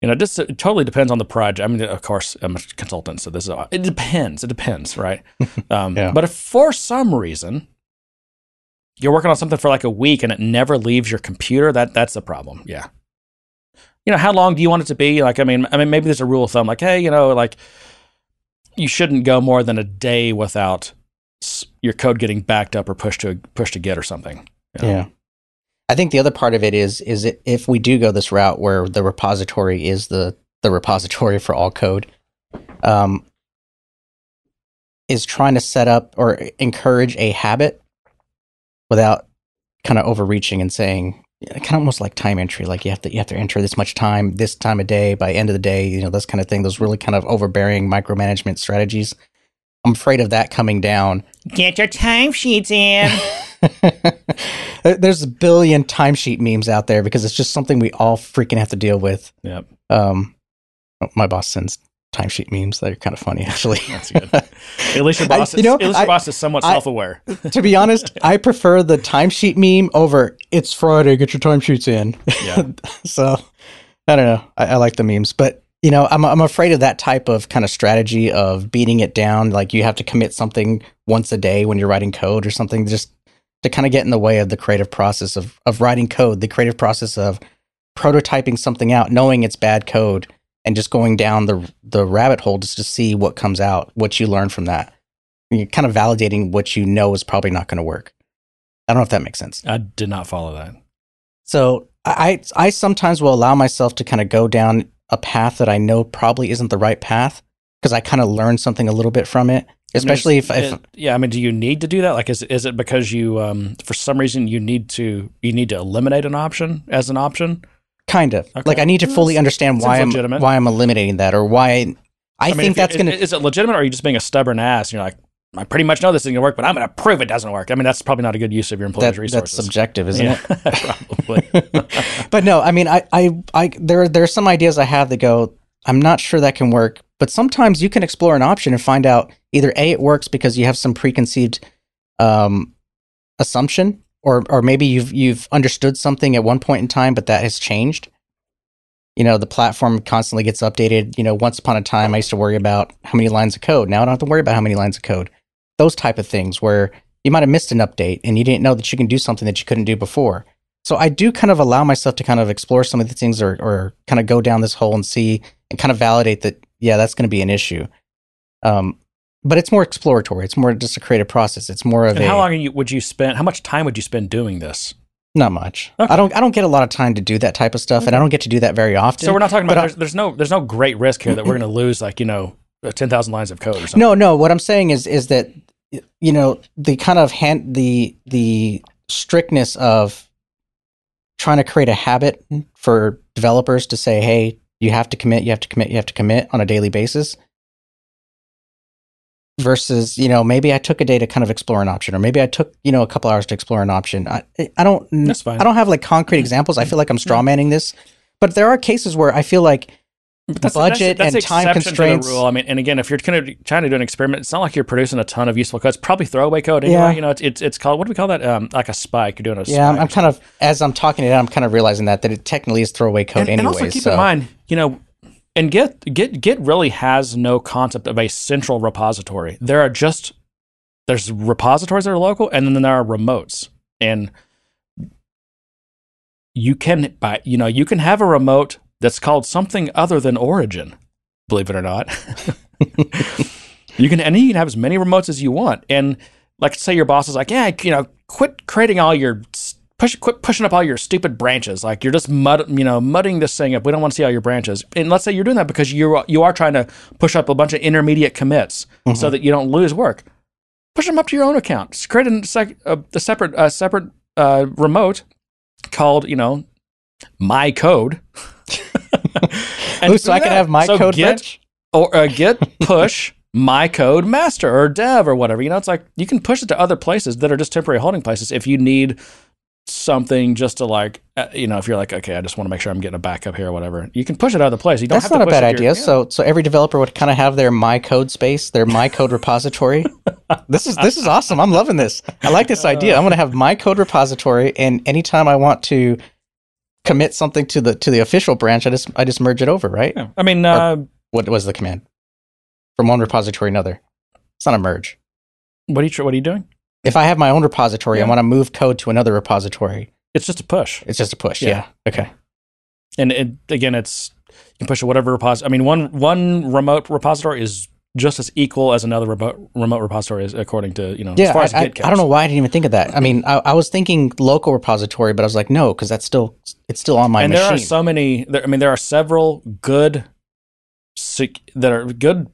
You know, just it totally depends on the project. I mean, of course, I'm a consultant, so this is it depends. It depends, right? *laughs* Um, Yeah. But if for some reason you're working on something for like a week and it never leaves your computer, that that's a problem. Yeah. You know, how long do you want it to be? Like, I mean, I mean, maybe there's a rule of thumb, like, hey, you know, like you shouldn't go more than a day without your code getting backed up or pushed to pushed to Git or something. you know? Yeah. I think the other part of it is is it, if we do go this route where the repository is the the repository for all code, um, is trying to set up or encourage a habit without kind of overreaching and saying kind of almost like time entry, like you have to you have to enter this much time, this time of day, by end of the day, you know, this kind of thing. Those really kind of overbearing micromanagement strategies. I'm afraid of that coming down Get your timesheets in. *laughs* *laughs* There's a billion timesheet memes out there because it's just something we all freaking have to deal with. yep, Um, oh, my boss sends timesheet memes that are kind of funny, actually. that's good. At least your *laughs* I- boss, you know, at least your I- boss is somewhat I- self-aware. *laughs* to be honest, I prefer the timesheet meme over "It's Friday, get your timesheets in." Yeah. so I don't know. I, I like the memes, but you know, I'm I'm afraid of that type of kind of strategy of beating it down. Like you have to commit something once a day when you're writing code or something, just to kind of get in the way of the creative process of of writing code, the creative process of prototyping something out, knowing it's bad code, and just going down the the rabbit hole just to see what comes out, what you learn from that. You're kind of validating what you know is probably not going to work. I don't know if that makes sense. I did not follow that. So I I sometimes will allow myself to kind of go down a path that I know probably isn't the right path because I kind of learned something a little bit from it. Especially if, if It- yeah, I mean, do you need to do that? Like, is is it because you, um, for some reason, you need to you need to eliminate an option as an option? kind of Okay. like I need to fully That's- understand why I'm legitimate. why I'm eliminating that or why I, mean, think if- that's going to Is it legitimate, or are you just being a stubborn ass? And you're like, I pretty much know this isn't gonna work, but I'm gonna prove it doesn't work. I mean, that's probably not a good use of your employees' that, that's resources. subjective, isn't yeah, it? *laughs* probably. *laughs* but no, I mean, I, I, I, there, there are some ideas I have that go, I'm not sure that can work. But sometimes you can explore an option and find out either a it works because you have some preconceived um, assumption, or or maybe you've you've understood something at one point in time, but that has changed. You know, the platform constantly gets updated. You know, once upon a time, I used to worry about how many lines of code. Now I don't have to worry about how many lines of code. Those type of things where you might have missed an update and you didn't know that you can do something that you couldn't do before. So I do kind of allow myself to kind of explore some of the things or, or kind of go down this hole and see and kind of validate that, yeah, that's going to be an issue. Um, but it's more exploratory. It's more just a creative process. It's more of and a, how long you, would you spend? How much time would you spend doing this? not much. Okay. I don't, I don't get a lot of time to do that type of stuff and I don't get to do that very often. So we're not talking about. There's, there's no there's no great risk here that we're going to lose like you know ten thousand lines of code or something. No, no. What I'm saying is is that you know the kind of hand the the strictness of trying to create a habit for developers to say, "Hey, you have to commit, you have to commit, you have to commit on a daily basis." Versus, you know, maybe I took a day to kind of explore an option, or maybe I took, you know, a couple hours to explore an option. I, I don't, That's fine. I don't have like concrete examples. I feel like I'm straw manning this, but there are cases where I feel like But that's, budget that's, that's and time exception to the rule. I mean, and again, if you're kind of trying to do an experiment, it's not like you're producing a ton of useful code. It's probably throwaway code anyway. Yeah. You know, it's, it's it's called what do we call that? Um, like a spike. You're doing a Yeah, I'm, spike. I'm kind of as I'm talking it out, I'm kind of realizing that that it technically is throwaway code and, and also keep so. in mind, you know, and Git Git Git really has no concept of a central repository. There are just there's repositories that are local, and then there are remotes, and you can buy you know you can have a remote that's called something other than Origin, believe it or not. *laughs* you can and you can have as many remotes as you want, and like say your boss is like, yeah, you know, quit creating all your push, quit pushing up all your stupid branches. Like you're just mud, you know, mudding this thing up. We don't want to see all your branches. And let's say you're doing that because you you are trying to push up a bunch of intermediate commits so that you don't lose work. Push them up to your own account. Just create a, sec, a, a separate a separate uh, remote called you know my code. Ooh, so I can have my So code Git or uh, git *laughs* push my code master or dev or whatever. You know, it's like you can push it to other places that are just temporary holding places if you need something just to like, uh, you know, if you're like, okay, I just want to make sure I'm getting a backup here or whatever. You can push it other places. You don't That's have not to a bad to your- idea. yeah. So so every developer would kind of have their my code space, their my code repository. *laughs* this is this is awesome. I'm loving this. I like this idea. I'm going to have my code repository, and anytime I want to commit something to the to the official branch, I just I just merge it over, right? Yeah. I mean, uh, What was the command from one repository to another? It's not a merge. what are you what are you doing? If I have my own repository, Yeah. I want to move code to another repository. It's just a push. It's just a push. Yeah. Yeah. Okay. and it, again, it's you can push to whatever repository. I mean, one one remote repository is just as equal as another remote remote repository, is according to you know. Yeah. as far I, as I, Git goes. I don't know why I didn't even think of that. I mean, I, I was thinking local repository, but I was like, no, because that's still it's still on my and machine. there are so many. There, I mean, there are several good sec- that are good.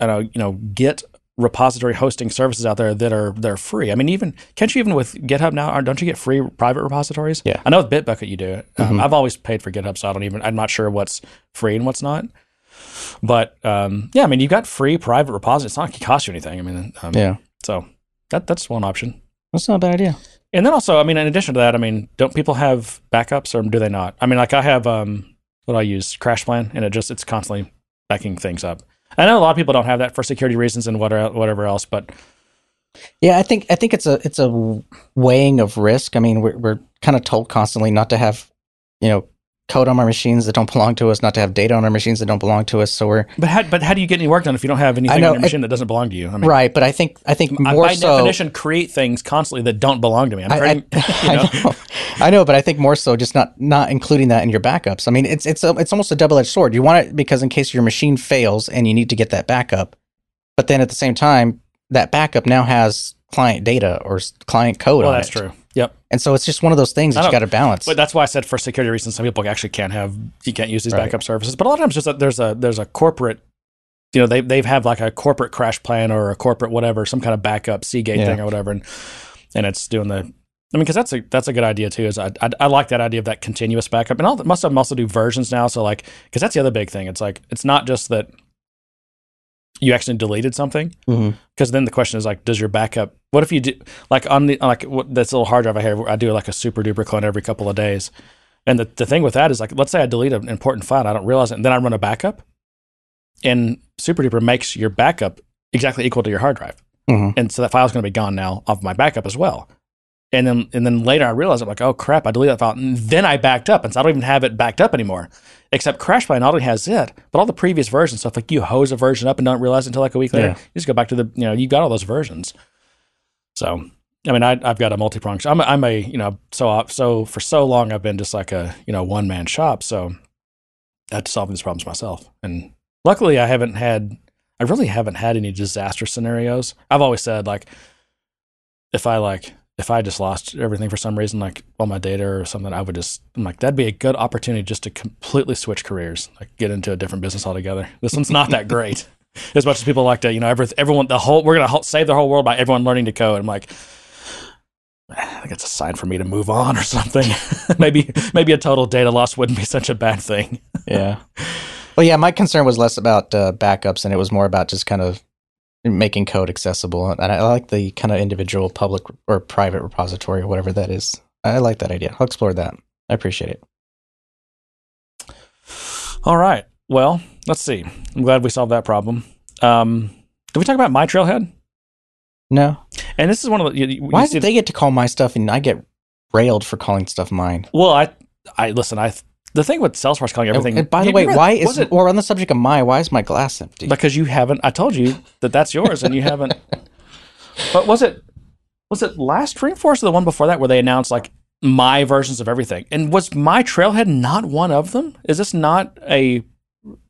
I know you know Git repository hosting services out there that are they're free. I mean, even can't you even with GitHub now? Don't you get free private repositories? Yeah. I know with Bitbucket you do. Um, Mhm. I've always paid for GitHub, so I don't even. I'm not sure what's free and what's not. But um, yeah, I mean, you've got free private repositories. It's not going to cost you anything. I mean, um, yeah, So that that's one option. that's not a bad idea. And then also, I mean, in addition to that, I mean, don't people have backups or do they not? I mean, like I have um, what I use Crash Plan, and it just it's constantly backing things up. I know a lot of people don't have that for security reasons and whatever whatever else, but Yeah, I think I think it's a it's a weighing of risk. I mean, we're we're kind of told constantly not to have, you know, code on our machines that don't belong to us, not to have data on our machines that don't belong to us. So we're but how, but how do you get any work done if you don't have anything know, on your it- machine that doesn't belong to you? I mean, right, but I think I think I, more by so. definition, create things constantly that don't belong to me. I'm I, I, *laughs* you *laughs* know, I know, I know, but I think more so just not not including that in your backups. I mean, it's it's a, it's almost a double edged sword. You want it because in case your machine fails and you need to get that backup, but then at the same time, that backup now has client data or client code well, that's it. true. Yep. And so it's just one of those things that you got to balance. But that's why I said for security reasons, some people actually can't have you can't use these Right. backup services. But a lot of times, just that there's a there's a corporate, you know, they they have have like a corporate crash plan or a corporate whatever, some kind of backup Seagate Yeah. thing or whatever, and and it's doing the. I mean, because that's a that's a good idea too. Is I, I I like that idea of that continuous backup, and all, most of them also do versions now. So like, because that's the other big thing. It's like it's not just that you actually deleted something, because then the question is like, does your backup? What if you do like on the like what, this little hard drive I have? I do like a super duper clone every couple of days, and the the thing with that is like, let's say I delete an important file, and I don't realize it, and then I run a backup, and super duper makes your backup exactly equal to your hard drive, Mhm. and so that file's going to be gone now off my backup as well. And then and then later I realized I'm like, oh crap, I deleted that file. And then I backed up, and so I don't even have it backed up anymore. Except CrashPlan not only has it, but all the previous versions. So if like you hose a version up and don't realize until like a week later, Yeah. you just go back to the you know you got all those versions. So I mean, I, I've got a multi pronged. I'm a, I'm a you know so uh, so for so long I've been just like a you know one man shop. So I had to solve these problems myself, and luckily I haven't had I really haven't had any disaster scenarios. I've always said like if I like if I just lost everything for some reason, like all my data or something, I would just I'm like that'd be a good opportunity just to completely switch careers, like get into a different business altogether. This one's not that great. *laughs* As much as people like to, you know, every, everyone, the whole, we're gonna save the whole world by everyone learning to code. I'm like, *sighs* I think it's a sign for me to move on or *laughs* something. *laughs* maybe, maybe a total data loss wouldn't be such a bad thing. Yeah. Well, yeah, my concern was less about uh, backups and it was more about just kind of making code accessible. And I like the kind of individual public or private repository or whatever that is. I like that idea. I'll explore that. I appreciate it. All right. Well, let's see. I'm glad we solved that problem. Um, did we talk about my trailhead? No. And this is one of the. You, you Why did they get to call my stuff and I get railed for calling stuff mine? Well, I, I listen. I the thing with Salesforce calling everything. and by the way, remember- why is it or on the subject of my, why is my glass empty? because you haven't? I told you that that's yours, and you haven't. *laughs* But was it was it last Dreamforce or the one before that where they announced like my versions of everything? And was my Trailhead not one of them? Is this not a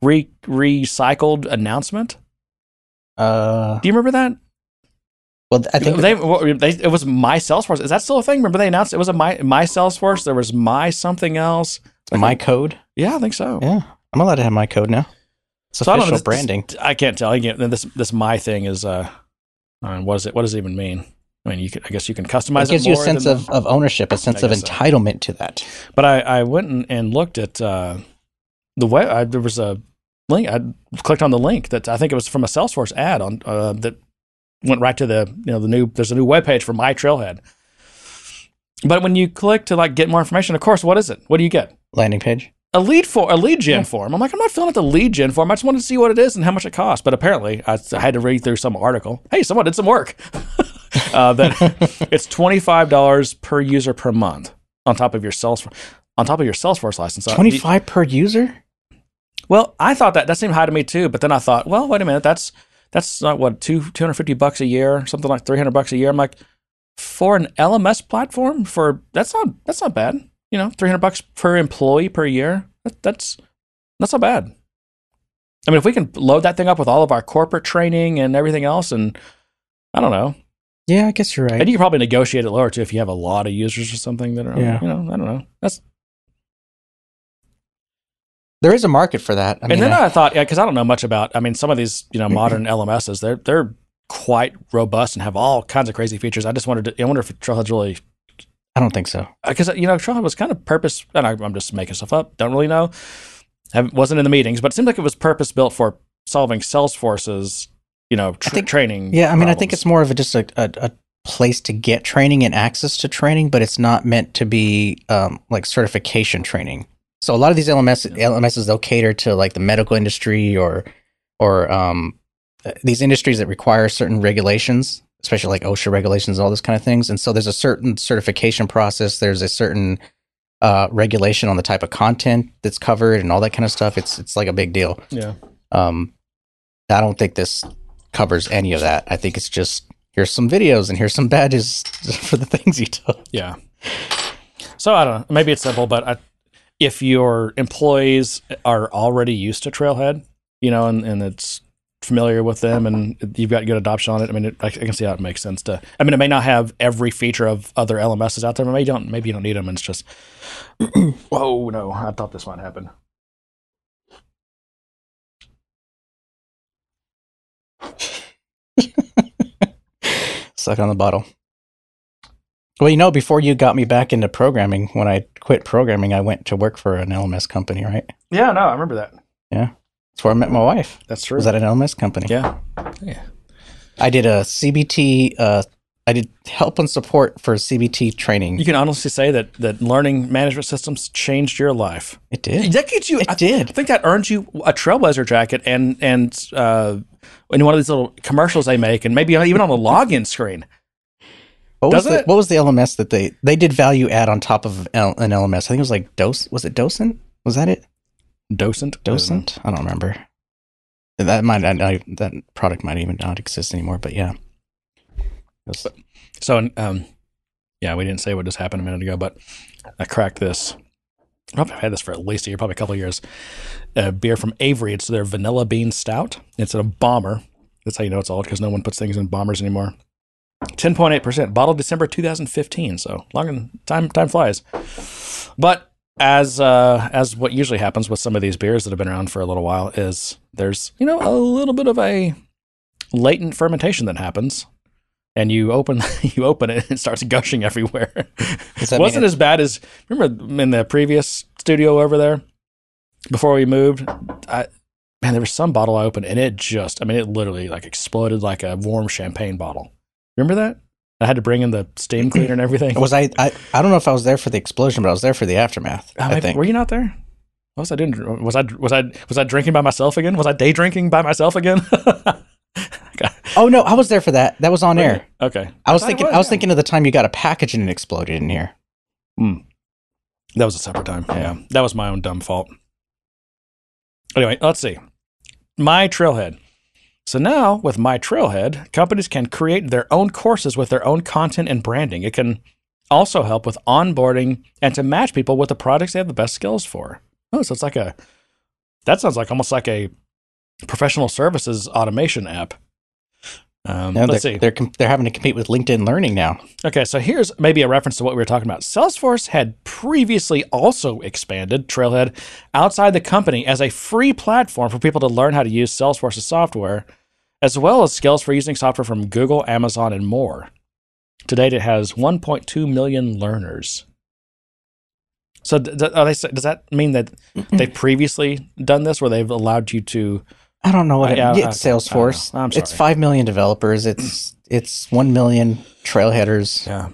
re- recycled announcement? uh, Do you remember that? well, I think they, they it was my Salesforce. Is that still a thing? Remember they announced it was a my my Salesforce. There was my something else. My code. Yeah, I think so. Yeah, I'm allowed to have my code now. It's So I official this- this- branding. I can't tell. Again, this this my thing is uh, I mean, what does it what does it even mean? I mean, you can, I guess you can customize it gives you a sense of, of ownership, a sense of guess so. entitlement to that. But I, I went and, and looked at uh, the web. I, there was a link. I clicked on the link that I think it was from a Salesforce ad on uh, that went right to the you know the new. There's a new web page for my Trailhead. But when you click to like get more information, of course, what is it? What do you get? Landing page. A lead for a lead gen Yeah. form. I'm like, I'm not filling out the lead gen form. I just wanted to see what it is and how much it costs. But apparently, I, I had to read through some article. Hey, someone did some work. *laughs* uh, that *laughs* it's twenty five dollars per user per month on top of your Salesforce. on top of your Salesforce license. Twenty five per user. Well, I thought that that seemed high to me too, but then I thought, well, wait a minute, that's that's not what two two hundred fifty bucks a year, something like three hundred bucks a year. I'm like, for an LMS platform, for that's not that's not bad. You know, three hundred bucks per employee per year. That, that's that's not bad. I mean, if we can load that thing up with all of our corporate training and everything else, and I don't know, Yeah, I guess you're right. and you can probably negotiate it lower too if you have a lot of users or something that are, Yeah. you know, I don't know. That's there is a market for that. I mean, and then uh, I thought, yeah, because I don't know much about. I mean, some of these, you know, modern *clears throat* LMSs, they're they're quite robust and have all kinds of crazy features. I just wanted to. I wonder if Trailhead's really I don't think so. because you know Trailhead was kind of purpose. And I, I'm just making stuff up. Don't really know. Haven't, wasn't in the meetings, but it seemed like it was purpose built for solving Salesforce's, you know, tr- think- training. Yeah, I mean, I think it's more of a, just a, a, a place to get training and access to training, but it's not meant to be um, like certification training. So a lot of these LMS LMSs they'll cater to like the medical industry or or um, uh, these industries that require certain regulations, especially like OSHA regulations, and all those kind of things. And so there's a certain certification process. There's a certain uh, regulation on the type of content that's covered and all that kind of stuff. It's it's like a big deal. yeah. Um, I don't think this covers any of that. I think it's just here's some videos and here's some *laughs* badges *laughs* for the things you took. Yeah. So I don't know. Maybe it's simple, but I, if your employees are already used to Trailhead, you know, and, and it's familiar with them and you've got good adoption on it, I mean, it, I, I can see how it makes sense to. I mean, it may not have every feature of other LMSs out there, but maybe you don't. Maybe you don't need them. And it's just, whoa, *clears throat* oh, no, I thought this might happen. *laughs* Suck on the bottle. Well, you know, before you got me back into programming, when I quit programming, I went to work for an LMS company, right? Yeah, no, I remember that. That's where I met my wife. That's true. Was at an LMS company. yeah. Yeah. I did a CBT. Uh, I did help and support for CBT training. You can honestly say that that learning management systems changed your life. it did. That gets you. It I, did. I think that earned you a Trailblazer jacket and and uh, in one of these little commercials they make, and maybe even on the login screen. What was, the, it? what was the LMS that they they did value add on top of L, an LMS? I think it was like Dos. Was it Docent? Was that it? Docent, Docent? I don't remember. That might I, that product might even not exist anymore. But yeah, So, um, yeah, we didn't say what just happened a minute ago, but I cracked this. I've had this for at least a year, probably a couple of years. A beer from Avery. It's their vanilla bean stout. It's a bomber. That's how you know it's old because no one puts things in bombers anymore. Ten point eight percent, bottled December two thousand fifteen. So long and time time flies. But as uh, as what usually happens with some of these beers that have been around for a little while is there's you know a little bit of a latent fermentation that happens and you open *laughs* you open it and it starts gushing everywhere. Mean wasn't as bad as remember in the previous studio over there before we moved. I man, there was some bottle I opened and it just I mean it literally like exploded like a warm champagne bottle. Remember that? I had to bring in the steam cleaner and everything. was I, I? I don't know if I was there for the explosion, but I was there for the aftermath. Uh, I maybe- think. Were you not there? What was I doing? Was I was I was I drinking by myself again? Was I day drinking by myself again? *laughs* oh no, I was there for that. That was on air. Okay, I was it thinking. I was yeah. thinking of the time you got a package and it exploded in here. That was a separate time. Yeah. That was my own dumb fault. Anyway, let's see. My Trailhead. So now with My Trailhead, companies can create their own courses with their own content and branding. It can also help with onboarding and to match people with the products they have the best skills for. Oh, so it's like a that sounds like almost like a professional services automation app. Um, Yeah, let's they're, see. they're com- they're having to compete with LinkedIn Learning now. Okay, so here's maybe a reference to what we were talking about. Salesforce had previously also expanded Trailhead outside the company as a free platform for people to learn how to use Salesforce's software, as well as skills for using software from Google, Amazon, and more. To date, it has 1.2 million learners. So, d- are they, does that mean that they've previously done this, where they've allowed you to? I don't know what Uh, it, I- it's I Salesforce. know. I'm It's five million developers. It's it's one million trailheaders. Yeah,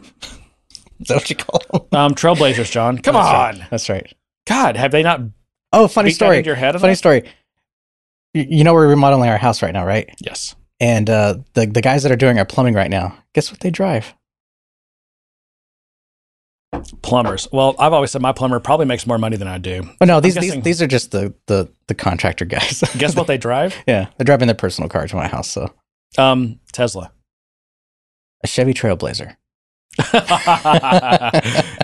Is that what you call them? um, Trailblazers, John. Come That's on, right. That's right. God, have they not Oh, funny that story. your head? Funny enough? story. You know we're remodeling our house right now, right? Yes. And uh, the the guys that are doing our plumbing right now, guess what they drive? Plumbers. Well, I've always said my plumber probably makes more money than I do. Oh no, these these, these are just the, the the contractor guys. *laughs* Guess what they drive? *laughs* yeah, they're driving their personal car to my house. So Um, Tesla. a Chevy Trailblazer. *laughs*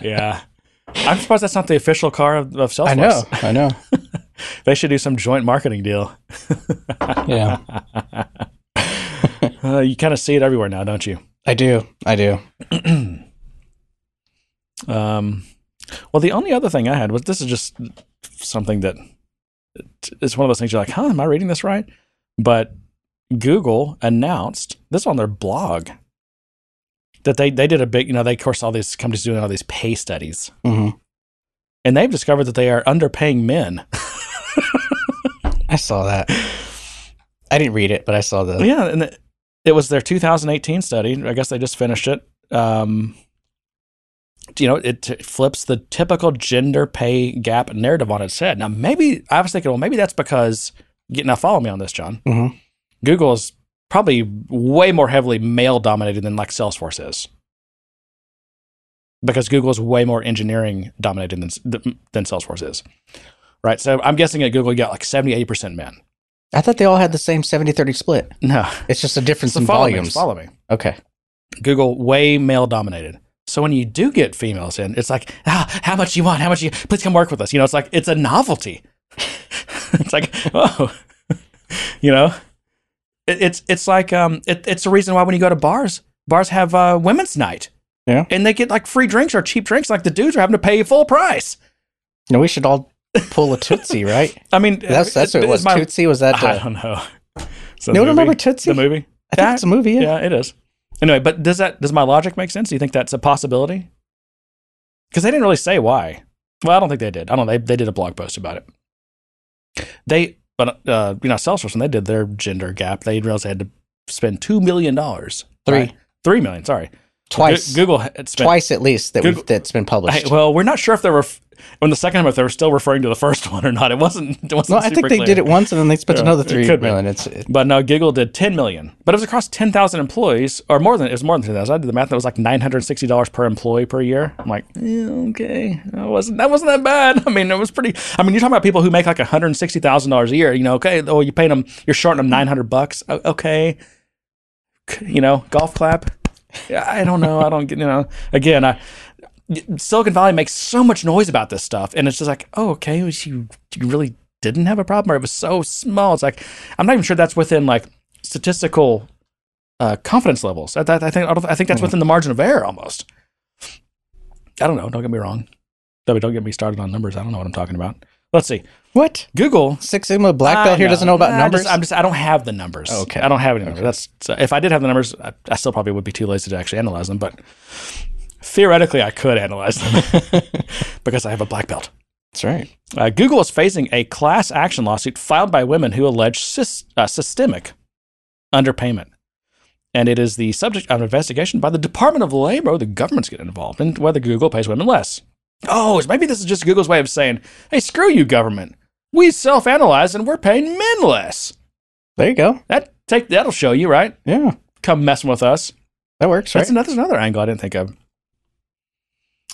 yeah. I'm surprised that's not the official car of, of Salesforce. I know, I know. *laughs* They should do some joint marketing deal. Yeah, *laughs* Uh, you kind of see it everywhere now, don't you? I do, I do. *clears throat* Um, well, the only other thing I had was this is just something that it's one of those things you're like, huh, am I reading this right? But Google announced this on their blog that they, they did a big, you know, they, of course, all these companies doing all these pay studies, hmm and they've discovered that they are underpaying men. *laughs* I saw that. I didn't read it, but I saw the. yeah, and it, it was their 2018 study. I guess they just finished it. Um, you know, it t- flips the typical gender pay gap narrative on its head. Now, maybe I was thinking, well, maybe that's because. Now, follow me on this, John. Mhm. Google is probably way more heavily male dominated than like Salesforce is, because Google is way more engineering dominated than than Salesforce is. Right. So I'm guessing at Google you got like 70, 80 percent men. I thought they all had the same 70-30 split. No, It's just a difference so in follow me. volumes. Follow me. Okay. Google way male dominated. So when you do get females in, it's like, ah, how much you want? How much you? Please come work with us. You know, it's like it's a novelty. *laughs* it's like, oh, *laughs* you know, it, it's it's like um, it, it's the reason why when you go to bars, bars have uh, women's night. Yeah. and they get like free drinks or cheap drinks. Like the dudes are having to pay full price. You know, we should all pull a Tootsie, *laughs* right? I mean, That's that's what it was. my- Tootsie was that. I don't know. So You don't remember Tootsie? The movie. I think it's a movie. Yeah. Yeah, it is. Anyway, but does that does my logic make sense? Do you think that's a possibility? Because they didn't really say why. Well, I don't think they did. I don't. know. They they did a blog post about it. They, but uh, you know, Salesforce when they did their gender gap, they realized they had to spend two million dollars. Three. three million. Sorry, Twice. Go- Google spent Twice at least that Google- we've, that's been published. Hey, well, we're not sure if they were when the second time if they were still referring to the first *laughs* one or not. It wasn't. It wasn't. no, I think they clear. did it once and then they spent Yeah, another it three be. million. It's it, But no, Google did 10 million. But it was across 10,000 employees, or more than it was more than 10,000. I did the math. That was like $960 per employee per year. I'm like, yeah, okay, that wasn't that wasn't that bad. *laughs* I mean, it was pretty. I mean, you're talking about people who make like 160 thousand dollars a year. You know, okay, oh, you're paying them, you're shorting them 900 bucks. Okay, you know, golf clap. Yeah, I don't know. I don't get. You know, again, I. Silicon Valley makes so much noise about this stuff, and it's just like, oh, okay, was you, you really didn't have a problem, or it was so small. It's like I'm not even sure that's within like statistical uh, confidence levels. I, I, think I, don't, I think that's Hmm. within the margin of error almost. I don't know. Don't get me wrong. Don't get me started on numbers. I don't know what I'm talking about. Let's see. What Google. Six Sigma black I belt here doesn't know about Nah, numbers. I'm just, I'm just. I don't have the numbers. Okay. I don't have any numbers. That's so if I did have the numbers, I, I still probably would be too lazy to actually analyze them. But theoretically, I could analyze them *laughs* because I have a black belt. that's right. Uh, Google is facing a class action lawsuit filed by women who allege sys- uh, systemic underpayment. And it is the subject of an investigation by the Department of Labor. The government's getting involved in whether Google pays women less. Oh, so maybe this is just Google's way of saying, hey, screw you, government. We self analyze and we're paying men less. There you go. That take That'll show you, right? Yeah, Come messing with us. that works. That's Right. another, that's another angle I didn't think of.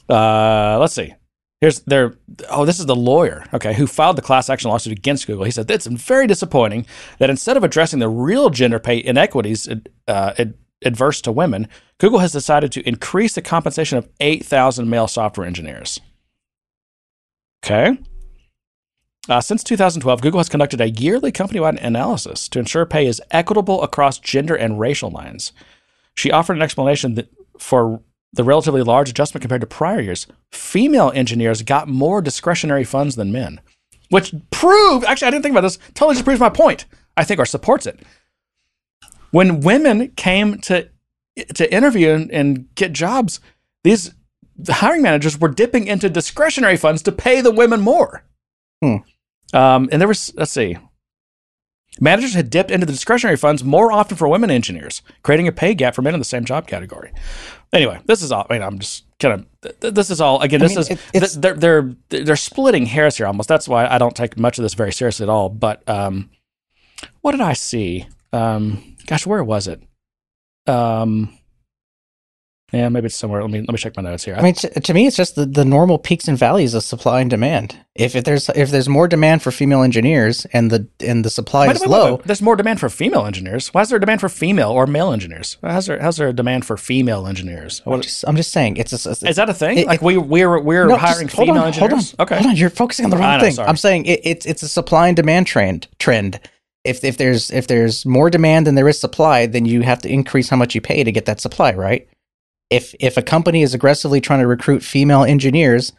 Uh, let's see. Here's their. Oh, this is the lawyer. Okay, who filed the class action lawsuit against Google. He said it's very disappointing that instead of addressing the real gender pay inequities uh, ad- adverse to women, Google has decided to increase the compensation of 8,000 male software engineers. Okay. Uh, since 2012, Google has conducted a yearly company-wide analysis to ensure pay is equitable across gender and racial lines. She offered an explanation that for the relatively large adjustment compared to prior years, female engineers got more discretionary funds than men, which proved actually I didn't think about this. Totally just proves my point. I think or supports it. When women came to to interview and, and get jobs, these the hiring managers were dipping into discretionary funds to pay the women more. Hmm. Um, and there was let's see, Managers had dipped into the discretionary funds more often for women engineers, creating a pay gap for men in the same job category. Anyway, this is all. I mean, I'm just kind of. th- th- This is all. Again, this mean, is th- they're they're they're splitting hairs here almost. That's why I don't take much of this very seriously at all. But um, what did I see? Um, gosh, where was it? Um, Yeah, maybe it's somewhere. Let me let me check my notes here. I mean, to, to me, it's just the, the normal peaks and valleys of supply and demand. If, if there's if there's more demand for female engineers and the and the supply Wait, is wait, low, wait. There's more demand for female engineers. Why is there a demand for female or male engineers? How's there how's there a demand for female engineers? I'm just, I'm just saying it's a, is that a thing? it- like we we're we're No, hiring female on, engineers? Hold on, Okay. hold on. You're focusing on the wrong know, thing. sorry. I'm saying it, it's it's a supply and demand trend. Trend. If if there's if there's more demand than there is supply, then you have to increase how much you pay to get that supply, right? If if a company is aggressively trying to recruit female engineers,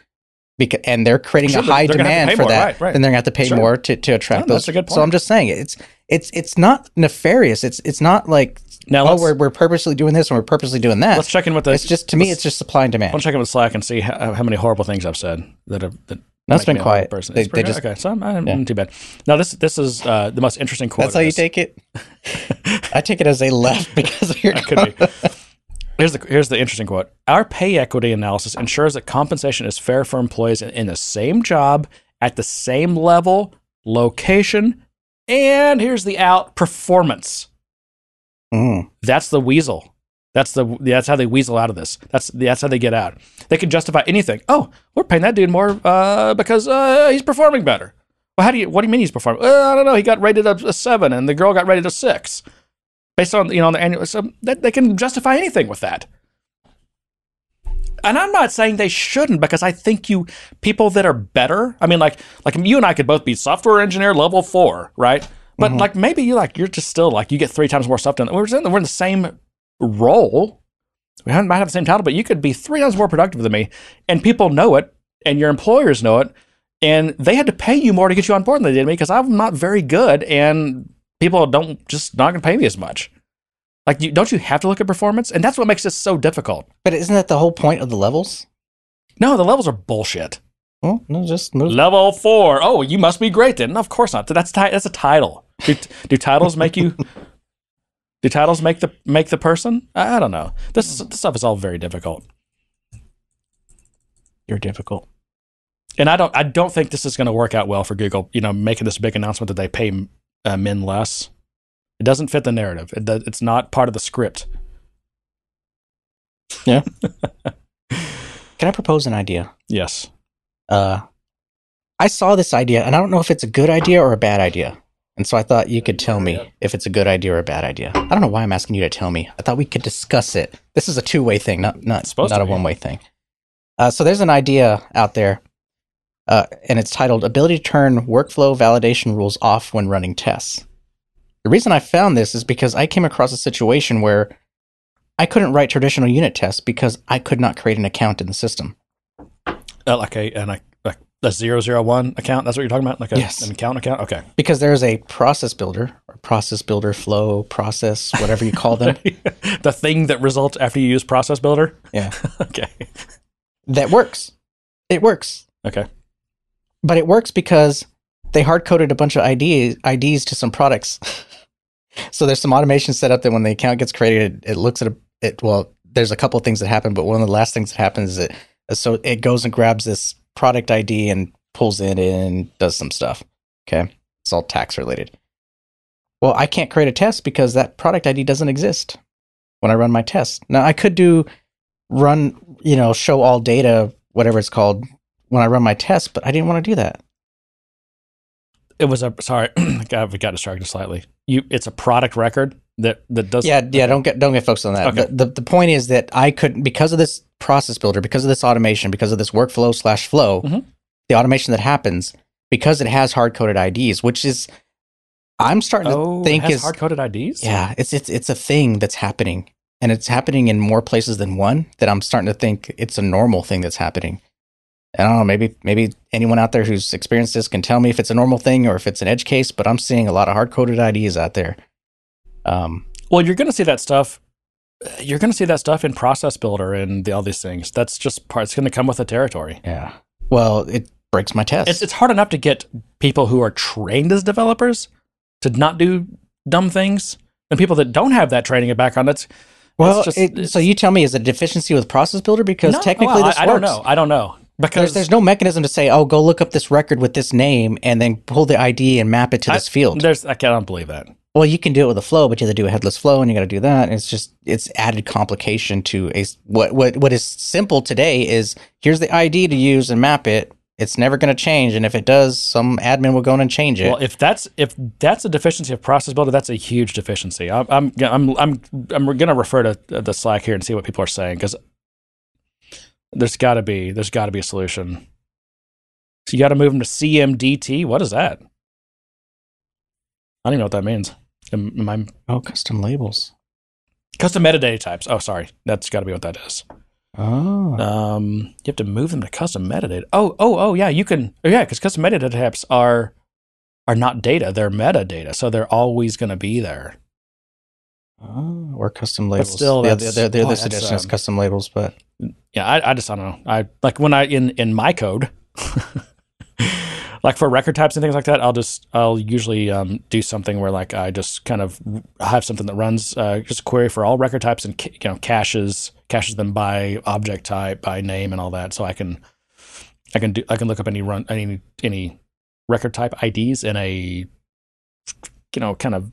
because and they're creating Sure, a high they're gonna have to demand for more, that, right, right. then they're gonna have to pay Sure. more to, to attract No, those. that's a good So. I'm just saying it's it's it's not nefarious. It's it's not like Now oh we're we're purposely doing this and we're purposely doing that. let's check in with the It's just to me, it's just supply and demand. I'll check in with Slack and see how, how many horrible things I've said that have that that's been me a horrible quiet. Person. They- pretty they just- okay, so I'm, I'm Yeah. too bad. Now this this is uh, the most interesting quote. That's how you take it. *laughs* I take it as a left because of your. Could be. Here's the here's the interesting quote. Our pay equity analysis ensures that compensation is fair for employees in, in the same job at the same level, location, and here's the out performance. Mm. That's the weasel. That's the that's how they weasel out of this. That's that's how they get out. They can justify anything. Oh, we're paying that dude more uh, because uh, he's performing better. Well, how do you? What do you mean he's performing? Uh, I don't know. He got rated a, a seven, and the girl got rated a six, based on you know the annual. So that, they can justify anything with that. And I'm not saying they shouldn't because I think you people that are better. I mean, like like you and I could both be software engineer level four, right? But mm-hmm. like maybe you like you're just still like you get three times more stuff done. We're in, we're in the same role. We haven't- might have the same title, but you could be three times more productive than me, and people know it, and your employers know it, and they had to pay you more to get you on board than they did me because I'm not very good, and people don't just not going to pay me as much. Like, you, don't you have to look at performance? And that's what makes this so difficult. But isn't that the whole point of the levels? No, the levels are bullshit. Well, no, just move. Level four. Oh, you must be great then. No, of course not. That's ti- that's a title. Do, do titles make you? *laughs* Do titles make the make the person? I, I don't know. This, this stuff is all very difficult, You're difficult. and I don't I don't think this is going to work out well for Google. You know, making this big announcement that they pay uh, men less. It doesn't fit the narrative. It, does- it's not part of the script. Yeah. *laughs* Can I propose an idea? Yes. Uh, I saw this idea, and I don't know if it's a good idea or a bad idea. And so I thought you could tell me if it's a good idea or a bad idea. I don't know why I'm asking you to tell me. I thought we could discuss it. This is a two way thing, not not supposed not a one way thing. Uh, so there's an idea out there, uh, and it's titled "Ability to Turn Workflow Validation Rules Off When Running Tests." The reason I found this is because I came across a situation where I couldn't write traditional unit tests because I could not create an account in the system. Uh, like a and a, a, a zero zero one account. That's what you're talking about. Like a, Yes. an account account. Okay. because there's a process builder or process builder flow process whatever you call them *laughs* the thing that results after you use Process Builder. yeah *laughs* Okay. that works it works Okay. But it works because they hard coded a bunch of IDs, IDs to some products. *laughs* So there's some automation set up that when the account gets created it, looks at a, it well there's a couple of things that happen but one of the last things that happens is it so it goes and grabs this product ID and pulls it in and does some stuff okay? It's all tax related. Well i can't create a test because that product id doesn't exist when i run my test. Now i could do run you know show all data whatever it's called when i run my test but i didn't want to do that It was a sorry, *clears throat* I got distracted slightly. You, it's a product record that that does. yeah yeah don't get don't get focused on that Okay. the, the, the point is that i couldn't because of this process builder because of this automation because of this workflow slash flow Mhm. the automation that happens because it has hard coded ids which is i'm starting Oh, to think is hard coded IDs. Yeah, it's it's it's a thing that's happening, and it's happening in more places than one. That I'm starting to think it's a normal thing that's happening. I don't know. Maybe maybe anyone out there who's experienced this can tell me if it's a normal thing or if it's an edge case. But I'm seeing a lot of hard coded IDs out there. Um, Well, you're going to see that stuff. You're going to see that stuff in Process Builder and the, all these things. That's just part. It's going to come with the territory. yeah. Well, it breaks my test. It's it's hard enough to get people who are trained as developers to not do dumb things, and people that don't have that training and background. That's well, just- it, so you tell me is it a deficiency with process builder because No, technically well, this I, I works. don't know. I don't know because There's, there's no mechanism to say, oh, go look up this record with this name and then pull the ID and map it to I- this field. There's I can't- believe that. well, you can do it with a flow, but you have to do a headless flow, and you got to do that. And it's just it's added complication to a what what what is simple today is here's the ID to use and map it. It's never going to change, and if it does, some admin will go in and change it. Well, if that's if that's a deficiency of process builder, that's a huge deficiency. I'm I'm I'm I'm, I'm going to refer to the Slack here and see what people are saying because there's got to be there's got to be a solution. So you got to move them to CMDT. What is that? I don't even know what that means. Am, am I oh, custom labels. custom metadata types? Oh, sorry, that's got to be what that is. Oh, Um, you have to move them to custom metadata. Oh, oh, oh, yeah, you can. Oh, yeah, because custom metadata types are are not data; they're metadata, so they're always going to be there. oh, or custom labels. still, the, that's- the, the, the boy, other that's, suggestion is um, custom labels, but Yeah, I, I just I don't know. I like when I in in my code, *laughs* like for record types and things like that. I'll just I'll usually um, do something where like I just kind of have something that runs uh, just a query for all record types and you know caches caches them by object type, by name, and all that. So I can I can do I can look up any run any any record type IDs in a you know kind of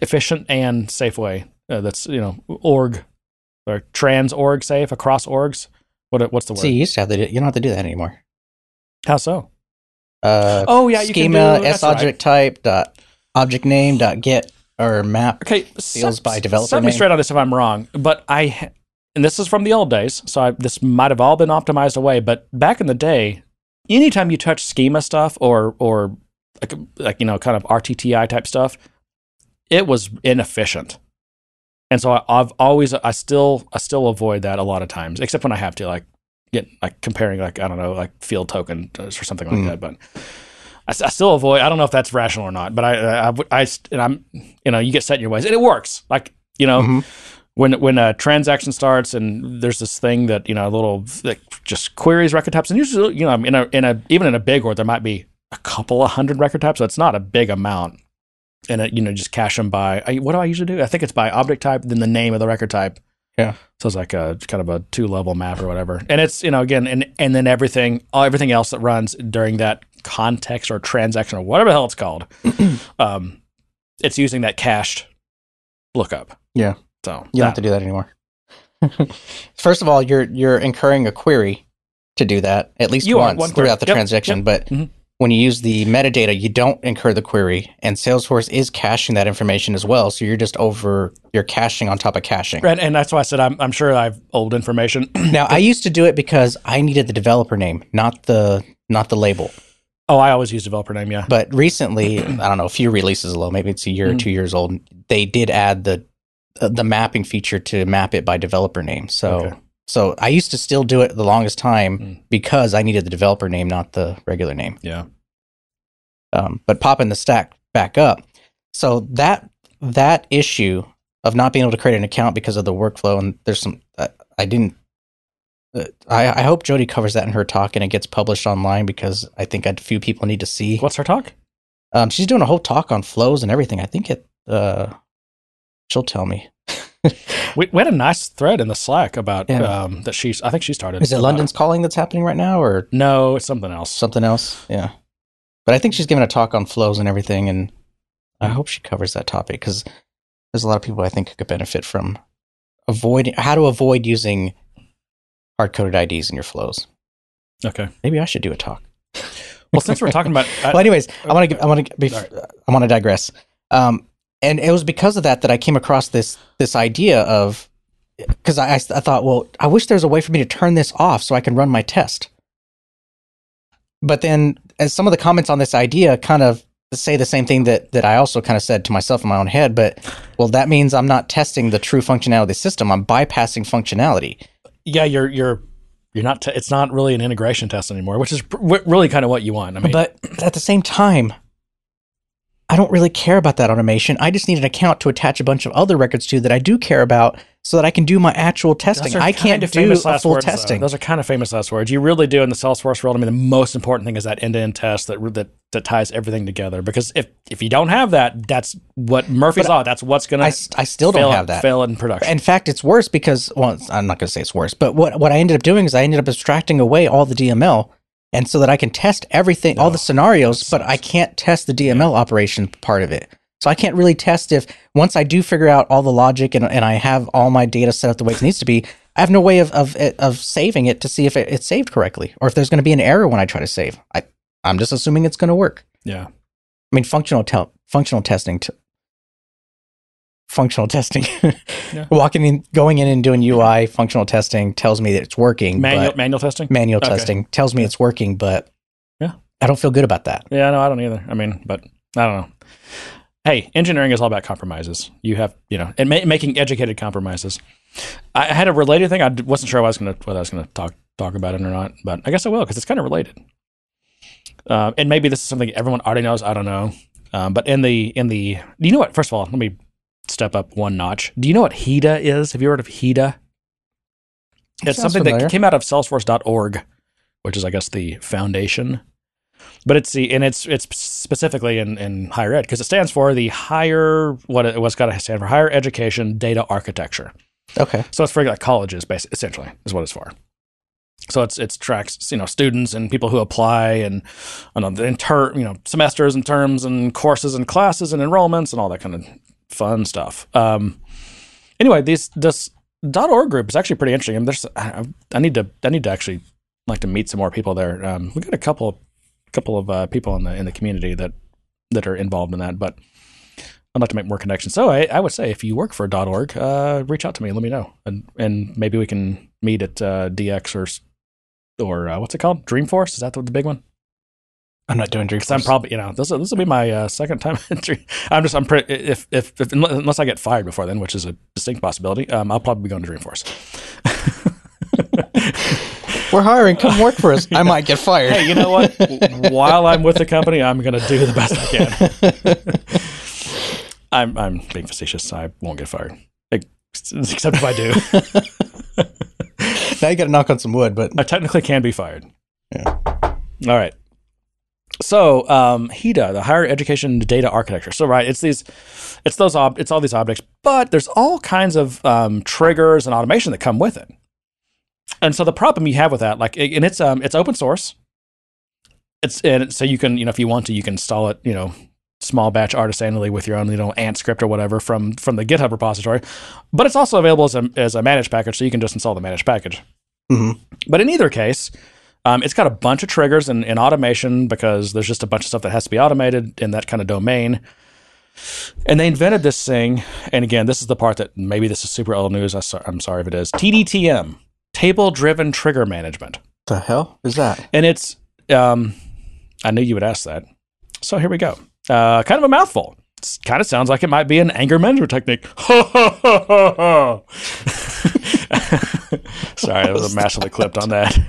efficient and safe way. Uh, that's you know org or trans org safe across orgs. What what's the word? see, you used to have to. Do, you don't have to do that anymore. How so? Uh, Oh yeah, you schema can do, s that's right. object type dot object name dot get or map. Okay, Fields set- by developer Set me name. straight on this if I'm wrong, but I and this is from the old days, so I, this might have all been optimized away. But back in the day, anytime you touch schema stuff or or like like you know kind of RTTI type stuff, it was inefficient. And so I, I've always I still I still avoid that a lot of times, except when I have to like get like comparing like I don't know like field token or something like Mm. that. But I still avoid. I don't know if that's rational or not, but I I, I, I and I'm you know you get set in your ways and it works. Like you know Mhm. when when a transaction starts and there's this thing that you know a little that just queries record types and usually you know in a in a even in a big org there might be a couple of hundred record types so it's not a big amount and it, you know just cache them by I, what do I usually do I think it's by object type then the name of the record type Yeah. so it's like a kind of a two level map or whatever and it's you know again and and then everything all everything else that runs during that context or transaction or whatever the hell it's called *clears throat* um it's using that cached lookup Yeah. so You don't that- have to do that anymore. *laughs* First of all, you're you're incurring a query to do that at least You once throughout the Yep, transaction. yep. But Mhm. When you use the metadata, you don't incur the query, and Salesforce is caching that information as well. So you're just over you're caching on top of caching. And, and that's why I said I'm, I'm sure I have old information. *clears throat* Now, I used to do it because I needed the developer name, not the not the label. oh, I always use developer name. Yeah. But recently, I don't know, a few releases ago, maybe it's a year or Mhm. two years old. They did add the uh, the mapping feature to map it by developer name. So Okay. So I used to still do it the longest time Mm. because I needed the developer name, not the regular name. Yeah. Um, but popping the stack back up, so that that issue of not being able to create an account because of the workflow, and there's some I, I didn't. Uh, I, I hope Jody covers that in her talk and it gets published online because I think a few people need to see. What's her talk? Um, she's doing a whole talk on flows and everything. I think it. Uh, she'll tell me. *laughs* We, we had a nice thread in the Slack about Yeah. um, that she's. I think she started. Is it London's calling that's happening right now, or No, it's something else. something else? Yeah, but I think she's giving a talk on flows and everything, and I hope she covers that topic because there's a lot of people I think could benefit from avoiding how to avoid using hard coded IDs in your flows. Okay. Maybe I should do a talk. Well, since we're talking about, *laughs* I, well, anyways, I want to I want to be I want to digress. Um, and it was because of that that I came across this this idea of because I, I I thought, well, I wish there's a way for me to turn this off so I can run my test. But then, as some of the comments on this idea kind of say the same thing that that I also kind of said to myself in my own head, but well, that means I'm not testing the true functionality of the system. I'm bypassing functionality. yeah, you're you're you're not. T- it's not really an integration test anymore, which is pr- really kind of what you want. I mean, but at the same time, I don't really care about that automation. I just need an account to attach a bunch of other records to that I do care about so that I can do my actual testing. I can't do a full words, though. testing. Those are kind of famous last words. You really do in the Salesforce world. I mean, the most important thing is that end-to-end test that that that ties everything together. Because if if you don't have that, that's what Murphy's law. That's what's going I, to s- I still fail, don't have that. fail in production. In fact, it's worse because well, I'm not going to say it's worse, but what what I ended up doing is I ended up abstracting away all the DML, and so that I can test everything, all the oh, scenarios, but I can't test the DML operation part of it. So I can't really test if once I do figure out all the logic and, and I have all my data set up the way it needs to be, I have no way of of, eh, of saving it to see if it, it's saved correctly or if there's going to be an error when I try to save. I I'm just assuming it's going to work. Yeah. I mean, functional tel- functional testing. T- functional testing. *laughs* Yeah. Walking in, going in and doing UI functional testing tells me that it's working. Manual but manual testing. manual Okay. testing tells me it's working, but Yeah. I don't feel good about that. Yeah, no, I don't either. I mean, but I don't know. Hey, engineering is all about compromises. You have, you know, and ma- making educated compromises. I had a related thing. I wasn't sure I was going to whether I was going to talk talk about it or not, but I guess I will because it's kind of related. Uh, and maybe this is something everyone already knows. I don't know. Um, but in the in the, do you know what? First of all, let me step up one notch. Do you know what HEDA is? Have you heard of HEDA? It's Sounds something familiar. that came out of Salesforce.org, which is, I guess, the foundation. But it's the and it's it's specifically in, in higher ed because it stands for the higher what it what's got to stand for higher education data architecture. Okay. So it's for like colleges, basically, essentially, is what it's for. So it's it's tracks you know students and people who apply and and the inter you know semesters and terms and courses and classes and enrollments and all that kind of fun stuff. Um, anyway, these this .org group is actually pretty interesting. I mean, there's I, I need to I need to actually like to meet some more people there. Um, we got a couple couple of uh, people in the in the community that that are involved in that, but I'd like to make more connections. So I, I would say if you work for .org, uh, reach out to me let me know, and and maybe we can meet at uh, DX or or uh, what's it called? Dreamforce is that the, the big one? I'm not doing Because I'm probably you know this will- this will be my uh, second time. *laughs* Dream- I'm just I'm pretty if, if if unless I get fired before then, which is a distinct possibility, um, I'll probably be going to Dreamforce. We're hiring. Come work for us. I might get fired. hey, you know what? While I'm with the company, I'm going to do the best I can. *laughs* I'm I'm being facetious. I won't get fired, except if I do. *laughs* now you got to knock on some wood, but I technically can be fired. Yeah. All right. So um, HEDA, the Higher Education Data Architecture. So right, it's these, it's those, ob- it's all these objects, but there's all kinds of um, triggers and automation that come with it. And so the problem you have with that, like, and it's um, it's open source. It's and so you can, you know, if you want to, you can install it, you know, small batch artisanally with your own, you know, Ant script or whatever from from the GitHub repository. But it's also available as a as a managed package, so you can just install the managed package. Mhm. But in either case, um, it's got a bunch of triggers and, and automation because there's just a bunch of stuff that has to be automated in that kind of domain. And they invented this thing. And again, this is the part that maybe this is super old news. I'm sorry if it is. TDTM, Table Driven Trigger Management. the hell is that? And it's, um, I knew you would ask that. So here we go. Uh, kind of a mouthful. It kind of sounds like it might be an anger management technique. *laughs* *laughs* Sorry, I was massively clipped on that. *laughs*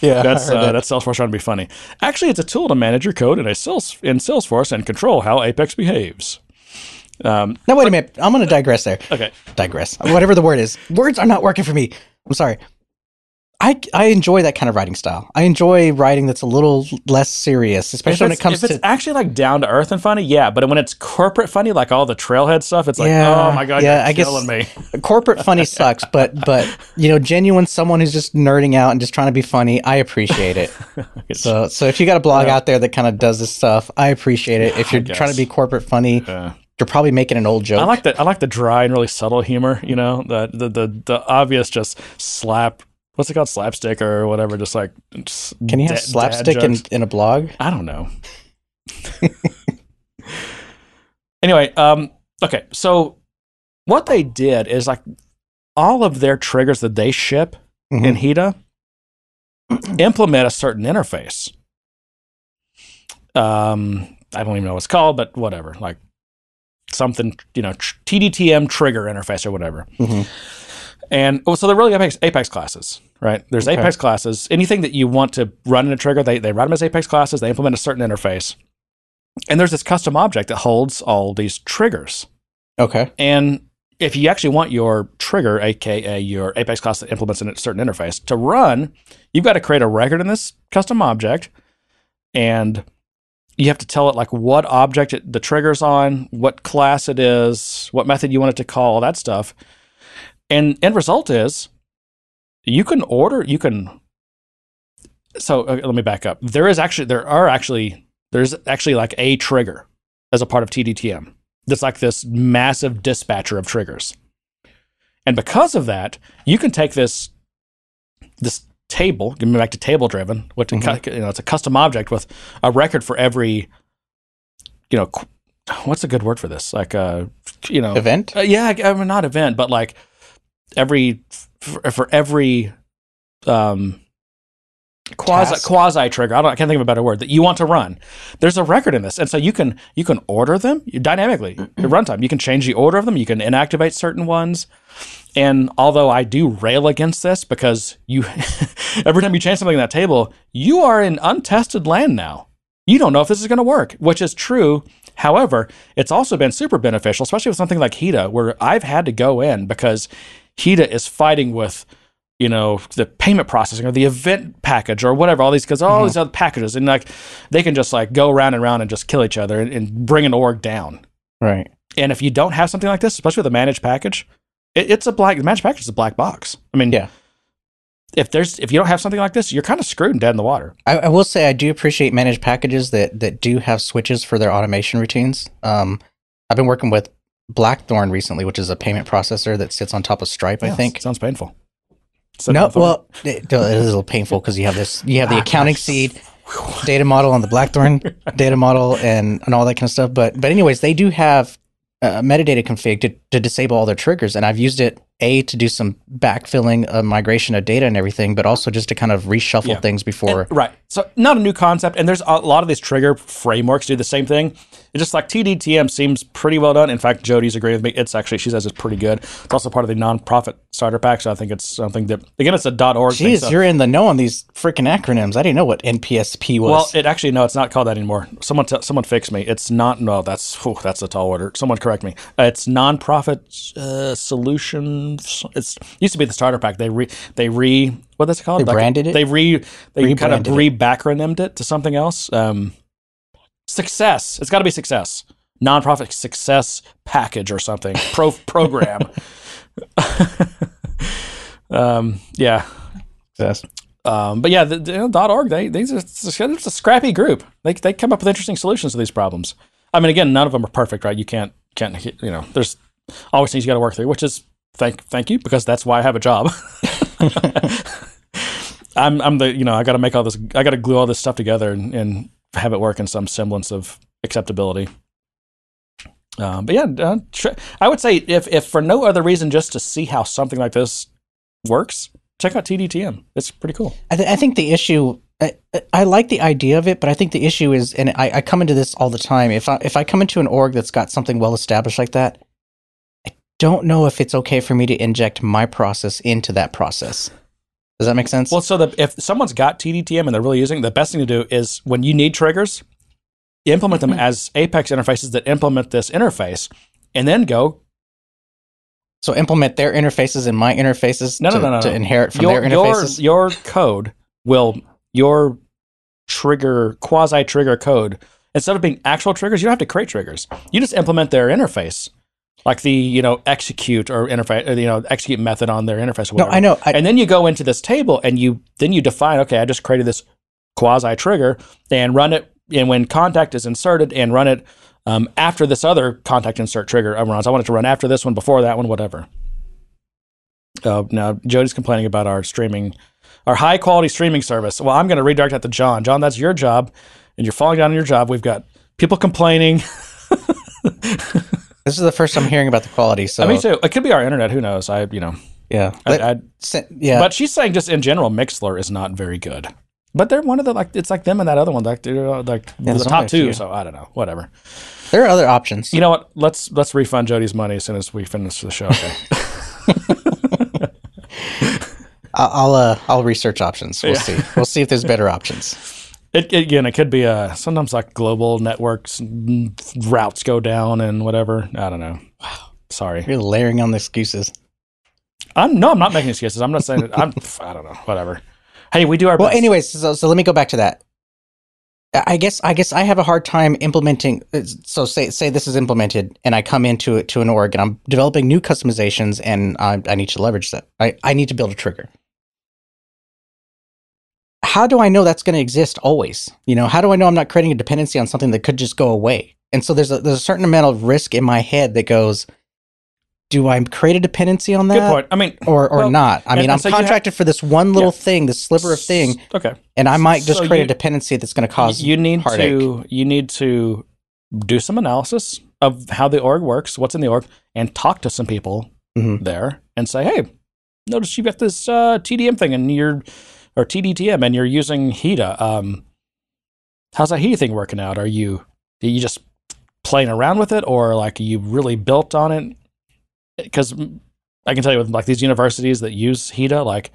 Yeah, That's uh, that. that's Salesforce trying to be funny. Actually, it's a tool to manage your code in a sales in Salesforce and control how Apex behaves. Um, Now wait a minute. I'm going to digress there. okay, Digress. Whatever the word is. Words are not working for me. I'm sorry. I, I enjoy that kind of writing style. I enjoy writing that's a little less serious, especially when it comes if it's to actually like down to earth and funny, yeah. But when it's corporate funny, like all the trailhead stuff, it's like, oh Yeah, oh my god, yeah, you're I guess- me. *laughs* corporate funny sucks, but but you know, genuine someone who's just nerding out and just trying to be funny, I appreciate it. *laughs* So so if you got a blog out there that kind of does this stuff, I appreciate it. If you're trying to be corporate funny, Yeah. you're probably making an old joke. I like the I like the dry and really subtle humor. You know, the the the, the obvious just slap. What's it called? Slapstick or whatever. Just like just Can you have da- slapstick in, in a blog? I don't know. *laughs* anyway, um, okay. So what they did is like all of their triggers that they ship in Mhm. HEDA *clears throat* implement a certain interface. Um, I don't even know what it's called, but whatever. Like something, you know, tr- TDTM trigger interface or whatever. Mhm. And oh, so they're really Apex, Apex classes, right? There's Okay. Apex classes. Anything that you want to run in a trigger, they, they run them as Apex classes. They implement a certain interface. And there's this custom object that holds all these triggers. Okay. And if you actually want your trigger, aka your Apex class that implements a certain interface, to run, you've got to create a record in this custom object, and you have to tell it like what object it, the trigger's on, what class it is, what method you want it to call, all that stuff. And end result is you can order, you can. So uh, let me back up. There is actually there are actually there's actually like a trigger as a part of TDTM that's like this massive dispatcher of triggers. And because of that, you can take this this table, give me back to table driven, which Mhm. you know it's a custom object with a record for every, you know, qu- what's a good word for this? Like a, you know, Event? uh, yeah, I mean, not event, but like every for, for every um quasi Task? quasi trigger. I don't I can't think of a better word that you want to run. There's a record in this, and so you can you can order them dynamically at runtime. You can change the order of them. You can inactivate certain ones. And although I do rail against this because you *laughs* every time you change something in that table, you are in untested land now. You don't know if this is going to work, which is true. However, it's also been super beneficial, especially with something like HEDA, where I've had to go in because HEDA is fighting with, you know, the payment processing or the event package or whatever, all these, because all these other packages. And like, they can just like go around and around and just kill each other and, and bring an org down. Right. And if you don't have something like this, especially with a managed package, it, it's a black, the managed package is a black box. I mean, Yeah. if there's, if you don't have something like this, you're kind of screwed and dead in the water. I, I will say I do appreciate managed packages that that do have switches for their automation routines. Um, I've been working with Blackthorn recently, which is a payment processor that sits on top of Stripe. I think. sounds painful. So No, well, it, it is a little painful because you have this, you have the accounting *laughs* seed data model and the Blackthorn data model and and all that kind of stuff. But but anyways, they do have uh, metadata config to, to disable all their triggers, and I've used it a to do some backfilling of migration of data and everything, but also just to kind of reshuffle Yeah. things before. And- right. So not a new concept, and there's a lot of these trigger frameworks do the same thing. It's just like TDTM seems pretty well done. In fact, Jody's agreed with me. It's actually she says it's pretty good. It's also part of the nonprofit starter pack, so I think it's something that again it's a .org thing. Jeez, so- you're in the know on these freaking acronyms. I didn't know what NPSP was. well, it actually no, it's not called that anymore. Someone t- someone fix me. It's not. No, that's whew, that's a tall order. Someone correct me. Uh, it's nonprofit uh, solutions. It's used to be the starter pack. They re they re what that's called. They branded it? They re they kind of re backronymed it to something else. Um, success. It's got to be success. Nonprofit success package or something. Pro *laughs* program. *laughs* um, yeah. Yes. Um, but yeah, the, the, you know, .org they they just, it's a scrappy group. They they come up with interesting solutions to these problems. I mean, again, none of them are perfect, right? You can't can't you know. There's always things you got to work through, which is thank thank you because that's why I have a job. *laughs* I'm I'm the you know I got to make all this I got to glue all this stuff together and, and have it work in some semblance of acceptability. Um, but yeah, uh, tr- I would say if if for no other reason just to see how something like this works, check out TDTM. It's pretty cool. I, th- I think the issue. I, I like the idea of it, but I think the issue is, and I, I come into this all the time. If I if I come into an org that's got something well established like that, I don't know if it's okay for me to inject my process into that process. Does that make sense? Well, so the, if someone's got TDTM and they're really using, it, the best thing to do is when you need triggers, implement them mm-hmm. as Apex interfaces that implement this interface, and then go so implement their interfaces and my interfaces No, no, to, no, no, to inherit from your their your interfaces. your code will your trigger quasi trigger code instead of being actual triggers, you don't have to create triggers. You just implement their interface, like the you know execute or interface, or, you know execute method on their interface. Or no, whatever. I know. I, and then you go into this table and you then you define okay i just created this quasi trigger and run it and when contact is inserted and run it um, after this other contact insert trigger runs i want it to run after this one before that one whatever uh, now jody's complaining about our streaming our high quality streaming service well i'm going to redirect that to john john that's your job and you're falling down on your job we've got people complaining *laughs* this is the first I'm hearing about the quality. So me too it could be our internet who knows i you know yeah, I, I, yeah. But she's saying just in general, Mixlr is not very good. But they're one of the like it's like them and that other one like they're uh, like Yeah, the there's top a two. few. So I don't know, whatever. there are other options. You know what? Let's let's refund Jody's money as soon as we finish the show. Okay. *laughs* *laughs* I'll I'll, uh, I'll research options. We'll see. We'll see if there's better options. It, it- again, it could be uh sometimes like global networks mm, routes go down and whatever. I don't know. *sighs* Sorry. You're layering on the excuses. I'm no, I'm not making excuses. I'm not saying it. I'm *sighs* I don't know. Whatever. Hey, we do our Well, best. anyways, so, so let me go back to that. I guess I guess I have a hard time implementing. So say say this is implemented, and I come into it to an org, and I'm developing new customizations, and I, I need to leverage that. I, I need to build a trigger. How do I know that's going to exist always? You know, how do I know I'm not creating a dependency on something that could just go away? And so there's a there's a certain amount of risk in my head that goes, do I create a dependency on that? Good point. I mean, Or or Well, not? I mean, I'm so have- contracted for this one little Yeah. thing, this sliver of thing, Okay. and I might just So create you- a dependency that's going to cause you need heartache. to you need to do some analysis of how the org works, what's in the org, and talk to some people Mhm. there and say, "Hey, notice you've got this uh, TDM thing and you're or TDTM and you're using HEDA. Um, how's that HEDA thing working out? Are you are you just playing around with it, or like you really built on it? Because I can tell you with like these universities that use HEDA, like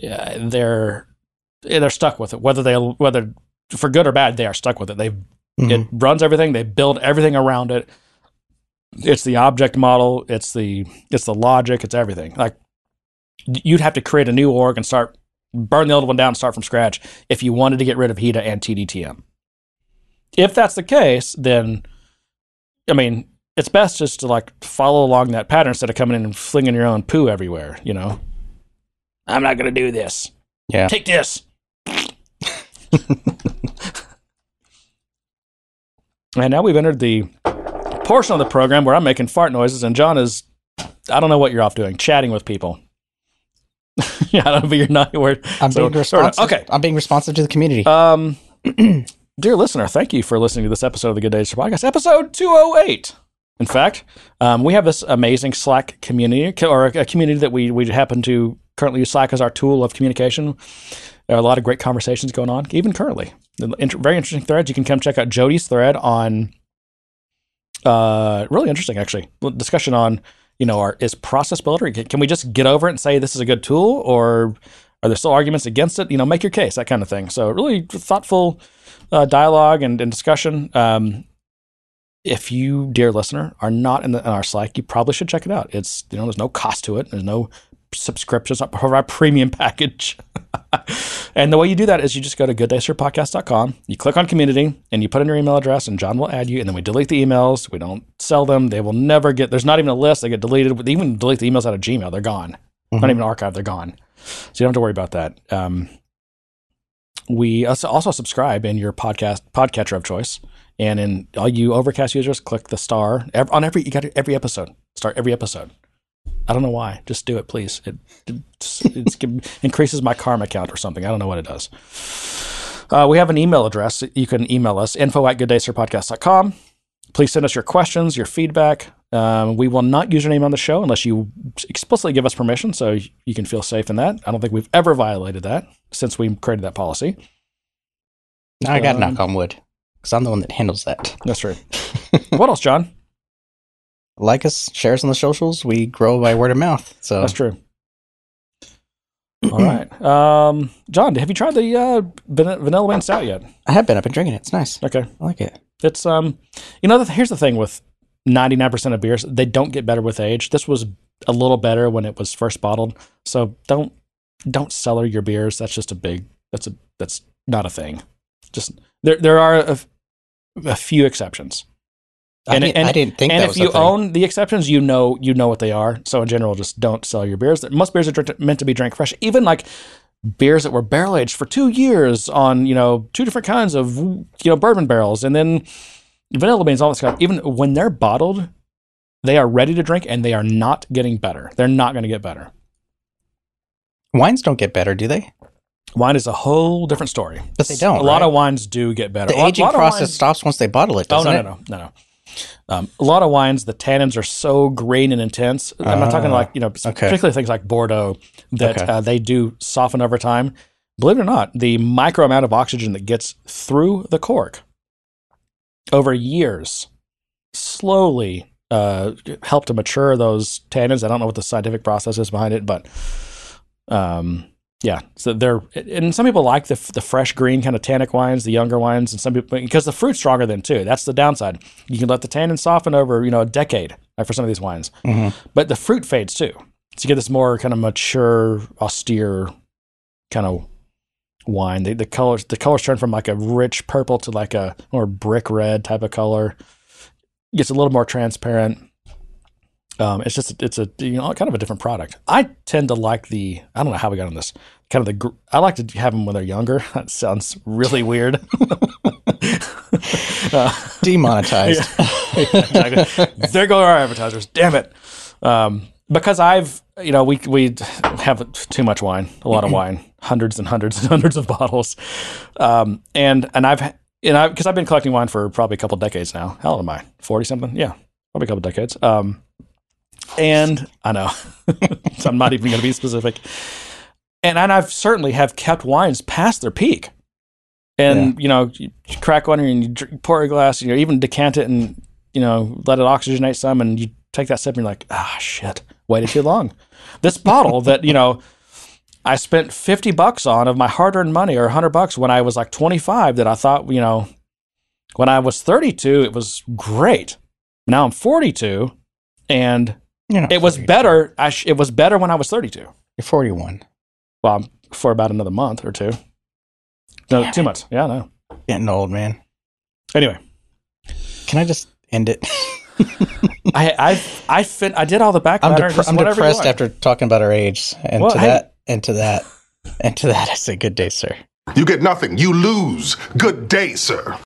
yeah, they're they're stuck with it. Whether they whether for good or bad, they are stuck with it. They Mhm. it runs everything. They build everything around it. It's the object model. It's the it's the logic. It's everything. Like you'd have to create a new org and start burn the old one down and start from scratch if you wanted to get rid of HEDA and TDTM. If that's the case, then I mean it's best just to like follow along that pattern instead of coming in and flinging your own poo everywhere. You know, I'm not going to do this. Yeah. take this. *laughs* and now we've entered the portion of the program where I'm making fart noises, and John is, I don't know what you're off doing, chatting with people. *laughs* yeah, I don't know, but you're not. You're, I'm so- being responsive. Okay. I'm being responsive to the community. Um, *clears throat* dear listener, thank you for listening to this episode of the Good Days podcast, episode 208. In fact, um, we have this amazing Slack community, or a, a community that we we happen to currently use Slack as our tool of communication. There are a lot of great conversations going on, even currently. Very interesting threads. You can come check out Jody's thread on. Uh, really interesting, actually. Discussion on, you know, our, is process builder. Can, can we just get over it and say this is a good tool, or are there still arguments against it? You know, make your case, that kind of thing. So, really thoughtful uh, dialogue and, and discussion. Um, if you, dear listener, are not in, the, in our Slack, you probably should check it out. It's you know, there's no cost to it. There's no subscription. It's not our premium package. *laughs* and the way you do that is you just go to gooddaysirpodcast.com, you click on community, and you put in your email address, and John will add you. And then we delete the emails. We don't sell them. They will never get. There's not even a list. They get deleted. We even delete the emails out of Gmail. They're gone. Not Mhm. even archived. They're gone. So you don't have to worry about that. Um, we also subscribe in your podcast podcatcher of choice, and in all you Overcast users, click the star on every you got every episode. Start every episode. I don't know why. Just do it, please. It, it's, it's, it increases my karma count or something. I don't know what it does. Uh, we have an email address. You can email us info at gooddaysirpodcast.com. Please send us your questions, your feedback. Um, we will not use your name on the show unless you explicitly give us permission, so you can feel safe in that. I don't think we've ever violated that since we created that policy. I got um, knock on wood because I'm the one that handles that. That's true. *laughs* what else, John? Like us, share us on the socials. We grow by word of mouth. So That's true. *clears throat* All right, um, John, have you tried the uh, vanilla bean stout yet? I have been. I've been drinking it. It's nice. Okay, I like it. it's um, you know, the, here's the thing with ninety nine percent of beers, they don't get better with age. This was a little better when it was first bottled, so don't don't cellar your beers. That's just a big. That's a that's not a thing. Just there there are a, a few exceptions. I, And- didn't, and- I didn't think and that if you own the exceptions, you know you know what they are. So in general, just don't sell your beers. Most beers are drink, meant to be drank fresh. Even like beers that were barrel aged for two years on you know two different kinds of you know bourbon barrels, and then vanilla beans, all this stuff. Even when they're bottled, they are ready to drink, and they are not getting better. They're not going to get better. wines don't get better, do they? Wine is a whole different story. But they don't, A lot of wines do get better. The lot- aging lot process wines- stops once they bottle it, Oh doesn't no, it? no, no, no, no. Um, a lot of wines, the tannins are so green and intense. I'm not talking Ah, like you know, particularly things like Bordeaux that Okay. uh, they do soften over time. Believe it or not, the micro amount of oxygen that gets through the cork over years slowly uh, help to mature those tannins. I don't know what the scientific process is behind it, but um, yeah. So they're and some people like the the fresh green kind of tannic wines, the younger wines, and some people because the fruit's stronger than too. That's the downside. You can let the tannin soften over you know a decade uh, for some of these wines, Mhm. but the fruit fades too. So you get this more kind of mature, austere kind of wine. The, the colors the colors turn from like a rich purple to like a more brick red type of color. Gets a little more transparent. Um, it's just it's a you know kind of a different product. I tend to like the I don't know how we got on this kind of the I like to have them when they're younger. *laughs* That sounds really weird. *laughs* Uh, Demonetized. *laughs* exactly. there go our advertisers. Damn it. Um, because I've, you know, we we have too much wine, a lot of wine, hundreds and hundreds and hundreds of bottles, um, and and I've, you know, because I've been collecting wine for probably a couple decades now. How old am I? Forty something? Yeah, probably a couple decades. Um, and I know, *laughs* so I'm not even going to be specific. And and I've certainly have kept wines past their peak. And you know, you crack one and you drink, pour a glass, and you know, even decant it and you know let it oxygenate some, and you take that sip and you're like, ah, shit, waited too long. This bottle that you know I spent fifty bucks on of my hard-earned money or hundred bucks when I was like 25. That I thought, you know, when I was 32, it was great. Now I'm 42, and You're not it was 42. better. I sh- it was better when I was 32. You're 41. Well, for about another month or two. No, Damn two it. months. Yeah, no. Getting old, man. Anyway, Can I just end it? *laughs* I I I fin- I did all the back I'm, matter. depre- I'm depressed after talking about our age. And Well, to hey. that, and to that, and to that, I say good day, sir. You get nothing. You lose. Good day, sir.